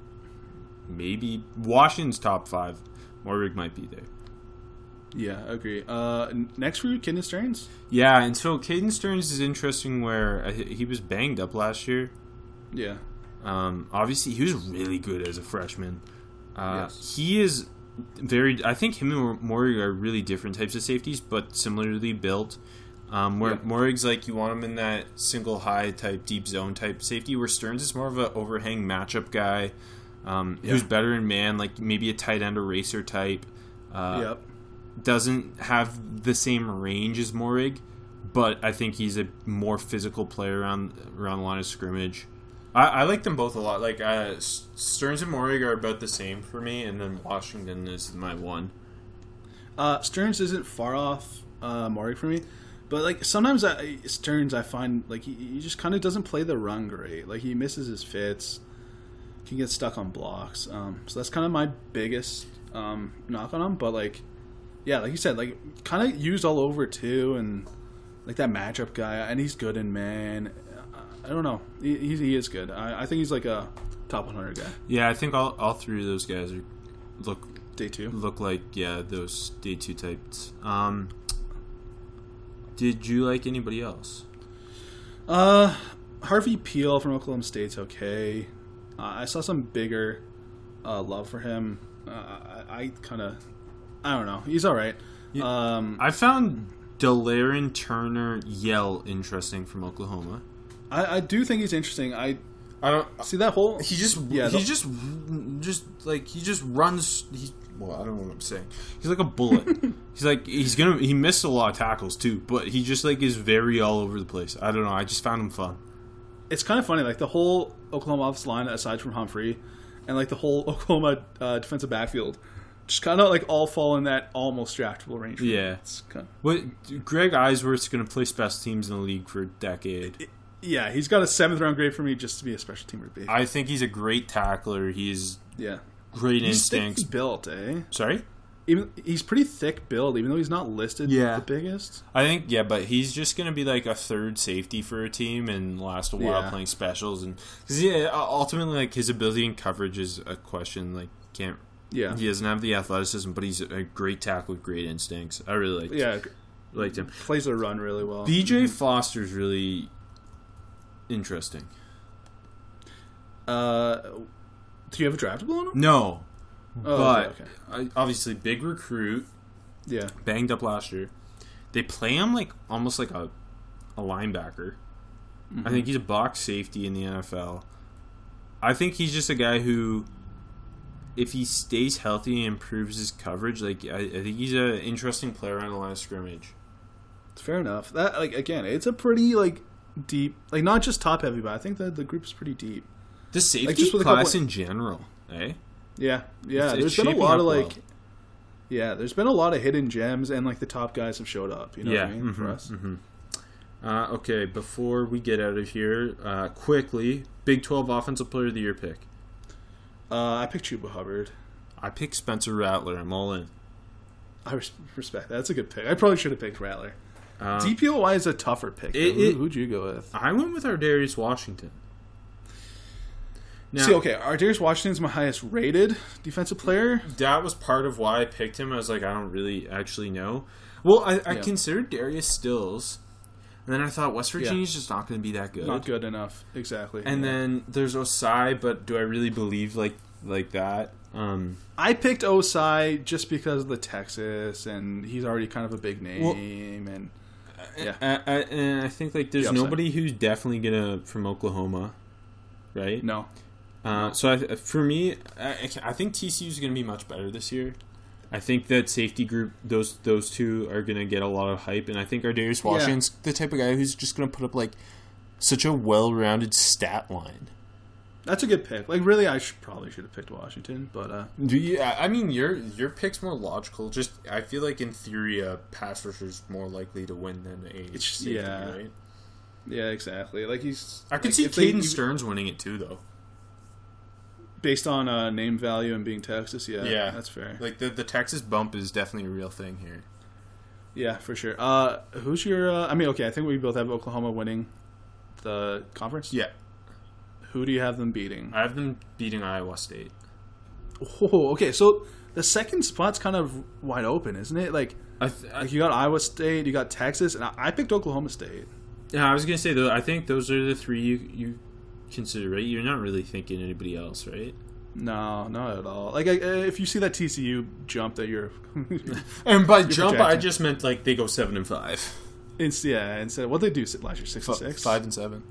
maybe Washington's top five. Moehrig might be there. yeah, I agree. Uh, next for you, Kidney Sterns. Yeah, and so Caden Sterns is interesting. Where uh, he was banged up last year. Yeah, Um, obviously, he was really good as a freshman. Uh, Yes. He is very. I think him and Moehrig are really different types of safeties, but similarly built. Um, where Yeah. Moehrig's like you want him in that single high type, deep zone type safety. Where Sterns is more of an overhang matchup guy, um, who's better in man, like maybe a tight end or racer type. Uh, yep. Doesn't have the same range as Moehrig, but I think he's a more physical player around around the line of scrimmage. I, I like them both a lot. Like uh, Sterns and Moehrig are about the same for me, and then Washington is my one. Uh, Sterns isn't far off uh, for me, but like sometimes I, Sterns, I find like he, he just kind of doesn't play the run great. Like he misses his fits, can get stuck on blocks. Um, so that's kind of my biggest um, knock on him. But like, yeah, like you said, like kind of used all over too, and like that matchup guy, and he's good in man. I don't know, he, he, he is good. I, I think he's like a top 100 guy. Yeah, I think all, all three of those guys are look Day two. look like yeah those day two types. Um, did you like anybody else? Uh, Harvey Peel from Oklahoma State's okay. Uh, I saw some bigger uh, love for him. Uh, I, I kind of, I don't know. He's all right. Um, I found Delarrin Turner Yell interesting from Oklahoma. I, I do think he's interesting. I I don't. see that whole. He just Yeah, he the- just just like he just runs. He well, I don't know what I'm saying. He's like a bullet. he's like he's gonna he missed a lot of tackles too, but he just like is very all over the place. I don't know. I just found him fun. It's kind of funny. Like the whole Oklahoma offensive line, aside from Humphrey, and like the whole Oklahoma uh, defensive backfield, just kind of like all fall in that almost draftable range. Yeah. It's kind What Greg Eisworth's gonna play special teams in the league for a decade. Yeah. He's got a seventh round grade for me just to be a special teamer. Baby. I think he's a great tackler. He's yeah. great He's thick instincts. built, eh? Sorry. even he's pretty thick build, even though he's not listed Yeah. the biggest. I think yeah, but he's just gonna be like a third safety for a team and last a while Yeah. playing specials and because yeah, ultimately like his ability in coverage is a question. Like can't Yeah, he doesn't have the athleticism, but he's a great tackler, great instincts. I really like yeah, liked him. plays the run really well. BJ Foster's really interesting. uh, do you have a draftable on him? No, Oh, but okay, okay. I- obviously big recruit. Yeah. banged up last year. They play him like almost like a a linebacker. I think he's a box safety in the NFL. I think he's just a guy who, if he stays healthy and improves his coverage, like I, I think he's an interesting player on the line of scrimmage. Fair enough. That like again, it's a pretty like deep, like not just top heavy, but I think that the group's pretty deep. The safety just with class couple- in general, eh? Yeah, yeah. It's- there's it's been a lot of like, well. yeah, there's been a lot of hidden gems, and like the top guys have showed up. You know Yeah, what I mean? For mhm, us, Uh, okay, before we get out of here, uh, quickly, Big Twelve Offensive Player of the Year pick. uh, I picked Chuba Hubbard. I picked Spencer Rattler. I'm all in. I res- respect that. That's a good pick. I probably should have picked Rattler. Uh, DPOY is a tougher pick. it- it- Who, who'd you go with? I went with Ardarius Washington. Now, See, okay, Ardarius Washington's my highest rated defensive player. that was part of why I picked him. I was like, I don't really actually know. Well, I, I Yeah. considered Darius Stills, and then I thought West Virginia's just not going to be that good. Not good enough, exactly. And yeah. then there's Ossai, but do I really believe like like that? Um, I picked Ossai just because of the Texas, and he's already kind of a big name. and yeah, I, I, I think like there's The nobody who's definitely gonna from Oklahoma, right? no, Uh, so I, for me, I, I think TCU is going to be much better this year. I think that safety group, those those two are going to get a lot of hype, and I think our Ardarius Washington's the type of guy who's just going to put up like such a well-rounded stat line. That's a good pick. Like, really, I should, probably should have picked Washington, but uh, Do you? I mean, your your pick's more logical. Just I feel like in theory, a pass rusher is more likely to win than a It's- safety, yeah. right? yeah, exactly. Like he's. I could like, see if they- Caden Sterns winning it too, though. based on uh, name value and being Texas. Yeah, Yeah. that's fair. Like the the Texas bump is definitely a real thing here. Yeah, for sure. Uh, who's your? Uh, I mean, okay, I think we both have Oklahoma winning the conference. Yeah, Who do you have them beating? I have them beating Iowa State. Oh, okay. So the second spot's kind of wide open, isn't it? Like, I, th- like you got Iowa State, you got Texas, and I, I picked Oklahoma State. Yeah, I was gonna say though. I think those are the three you you consider, right? You're not really thinking anybody else, right? No, not at all. Like, I, if you see that TCU jump that you're, And by jump, I just meant like they go seven and five, it's yeah. Instead, what they do last year, six and six, five and seven.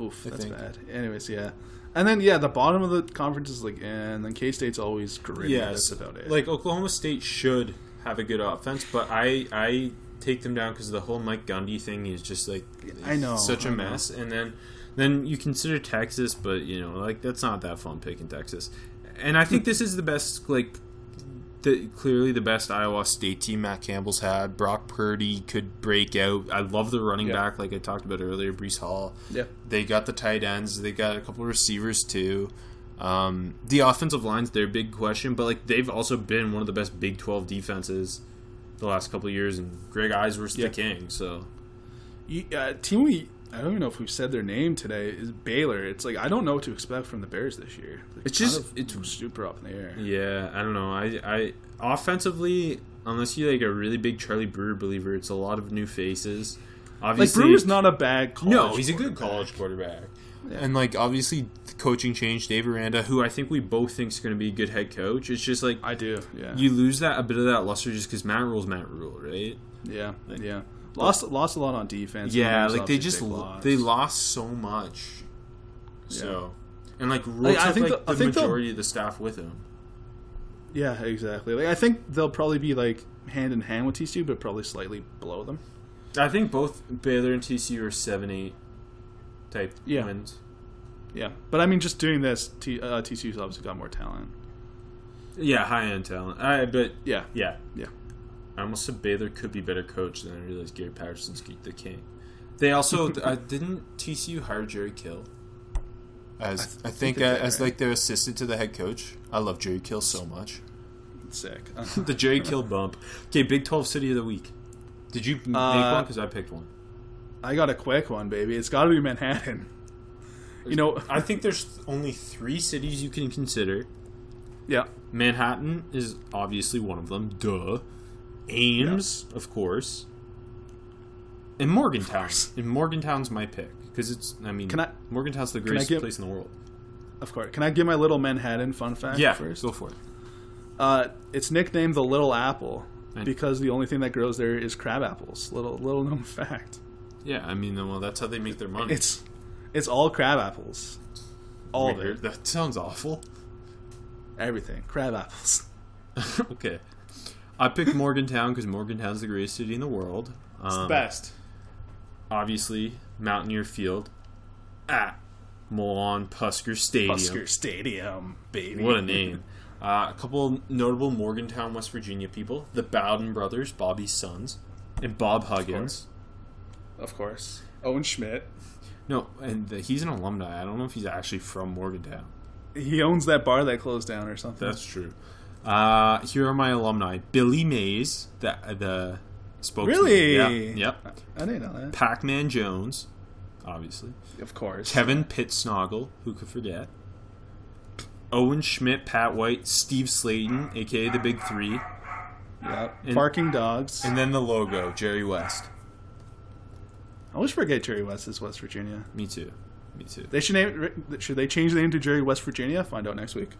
Oof, I that's think. bad. Anyways, yeah. And then yeah, the bottom of the conference is like, and then K State's always great. Yes, that's about it. Like Oklahoma State should have a good offense, but I I take them down because the whole Mike Gundy thing is just like I know, such a I know. mess. And then then you consider Texas, but you know like that's not that fun picking Texas. And I think this is the best like. The, clearly the best Iowa State team Matt Campbell's had. Brock Purdy could break out. I love the running Yeah. back, like I talked about earlier, Breece Hall. yeah, They got the tight ends. They got a couple of receivers too. Um, the offensive line's their big question, but like they've also been one of the best Big Twelve defenses the last couple of years, and Greg Eisworth's Yeah. the king. So You- uh, team we. I don't even know if we've said their name today. Is Baylor? It's like I don't know what to expect from the Bears this year. It's kind just- of it's- super up in the air. yeah, I don't know. I I offensively, unless you're like a really big Charlie Brewer believer, it's a lot of new faces. Like Obviously, Brewer's not a bad. College no, he's a good college quarterback. And like obviously, the coaching change. Dave Aranda, who I think we both think is going to be a good head coach. It's just like I do. Yeah. you lose that a bit of that luster just because Matt Rhule's Matt Rhule, right? yeah. Yeah. Lost lost a lot on defense. Yeah, like they just they lost so much. So, and like Rhule Like, I think like the- the, I think they'll- majority of the staff with him. Yeah, exactly. Like I think they'll probably be like hand in hand with TCU, but probably slightly below them. I think both Baylor and TCU are seven eight type Yeah. wins. Yeah, but I mean, just doing this, T, uh, TCU's obviously got more talent. Yeah, high end talent. I but Yeah, yeah, yeah. I almost said Baylor could be better coached, then I realized Gary Patterson's the king. They also uh, didn't TCU hire Jerry Kill as I, think, they uh, as right? like their assistant to the head coach. I love Jerry Kill so much. Sick. the Jerry Kill bump. Okay, Big Twelve City of the Week. Did you make Uh, one? Because I picked one. I got a quick one, baby. It's got to be Manhattan. You know, I think there's only three cities you can consider. yeah, Manhattan is obviously one of them. Duh. Ames, of course. And Morgantown. And Morgantown's my pick because it's. I mean, Can I- Morgantown's the greatest give- place in the world. of course. Can I give my little Manhattan fun fact Yeah, first? go for it. Uh, it's nicknamed the Little Apple And- because the only thing that grows there is crab apples. Little little known fact. Yeah, I mean, well, that's how they make their money. It's it's all crab apples. All Weird. That sounds awful. Everything. Crab apples. okay. I picked Morgantown because Morgantown's the greatest city in the world. Um, Best. Obviously, Mountaineer Field at Milan Puskar Stadium. Puskar Stadium, baby. What a name. Uh, a couple notable Morgantown, West Virginia people. The Bowden brothers, Bobby's sons, and Bob Huggins. Of course. Owen Schmidt. No, and the, he's an alumni. I don't know if he's actually from Morgantown. He owns that bar that closed down or something. That's true. Uh, here are my alumni: Billy Mays, the the spokesman. Really? Yeah, yep. I didn't know that. Pac-Man Jones, obviously. Of course. Kevin Pittsnogle, who could forget? Owen Schmidt, Pat White, Steve Slaton, aka the Big Three, Yep. And- Parking dogs. and then the logo, Jerry West. I always forget Jerry West is West Virginia. Me too. Me too. They should name. Should they change the name to Jerry West Virginia? Find out next week.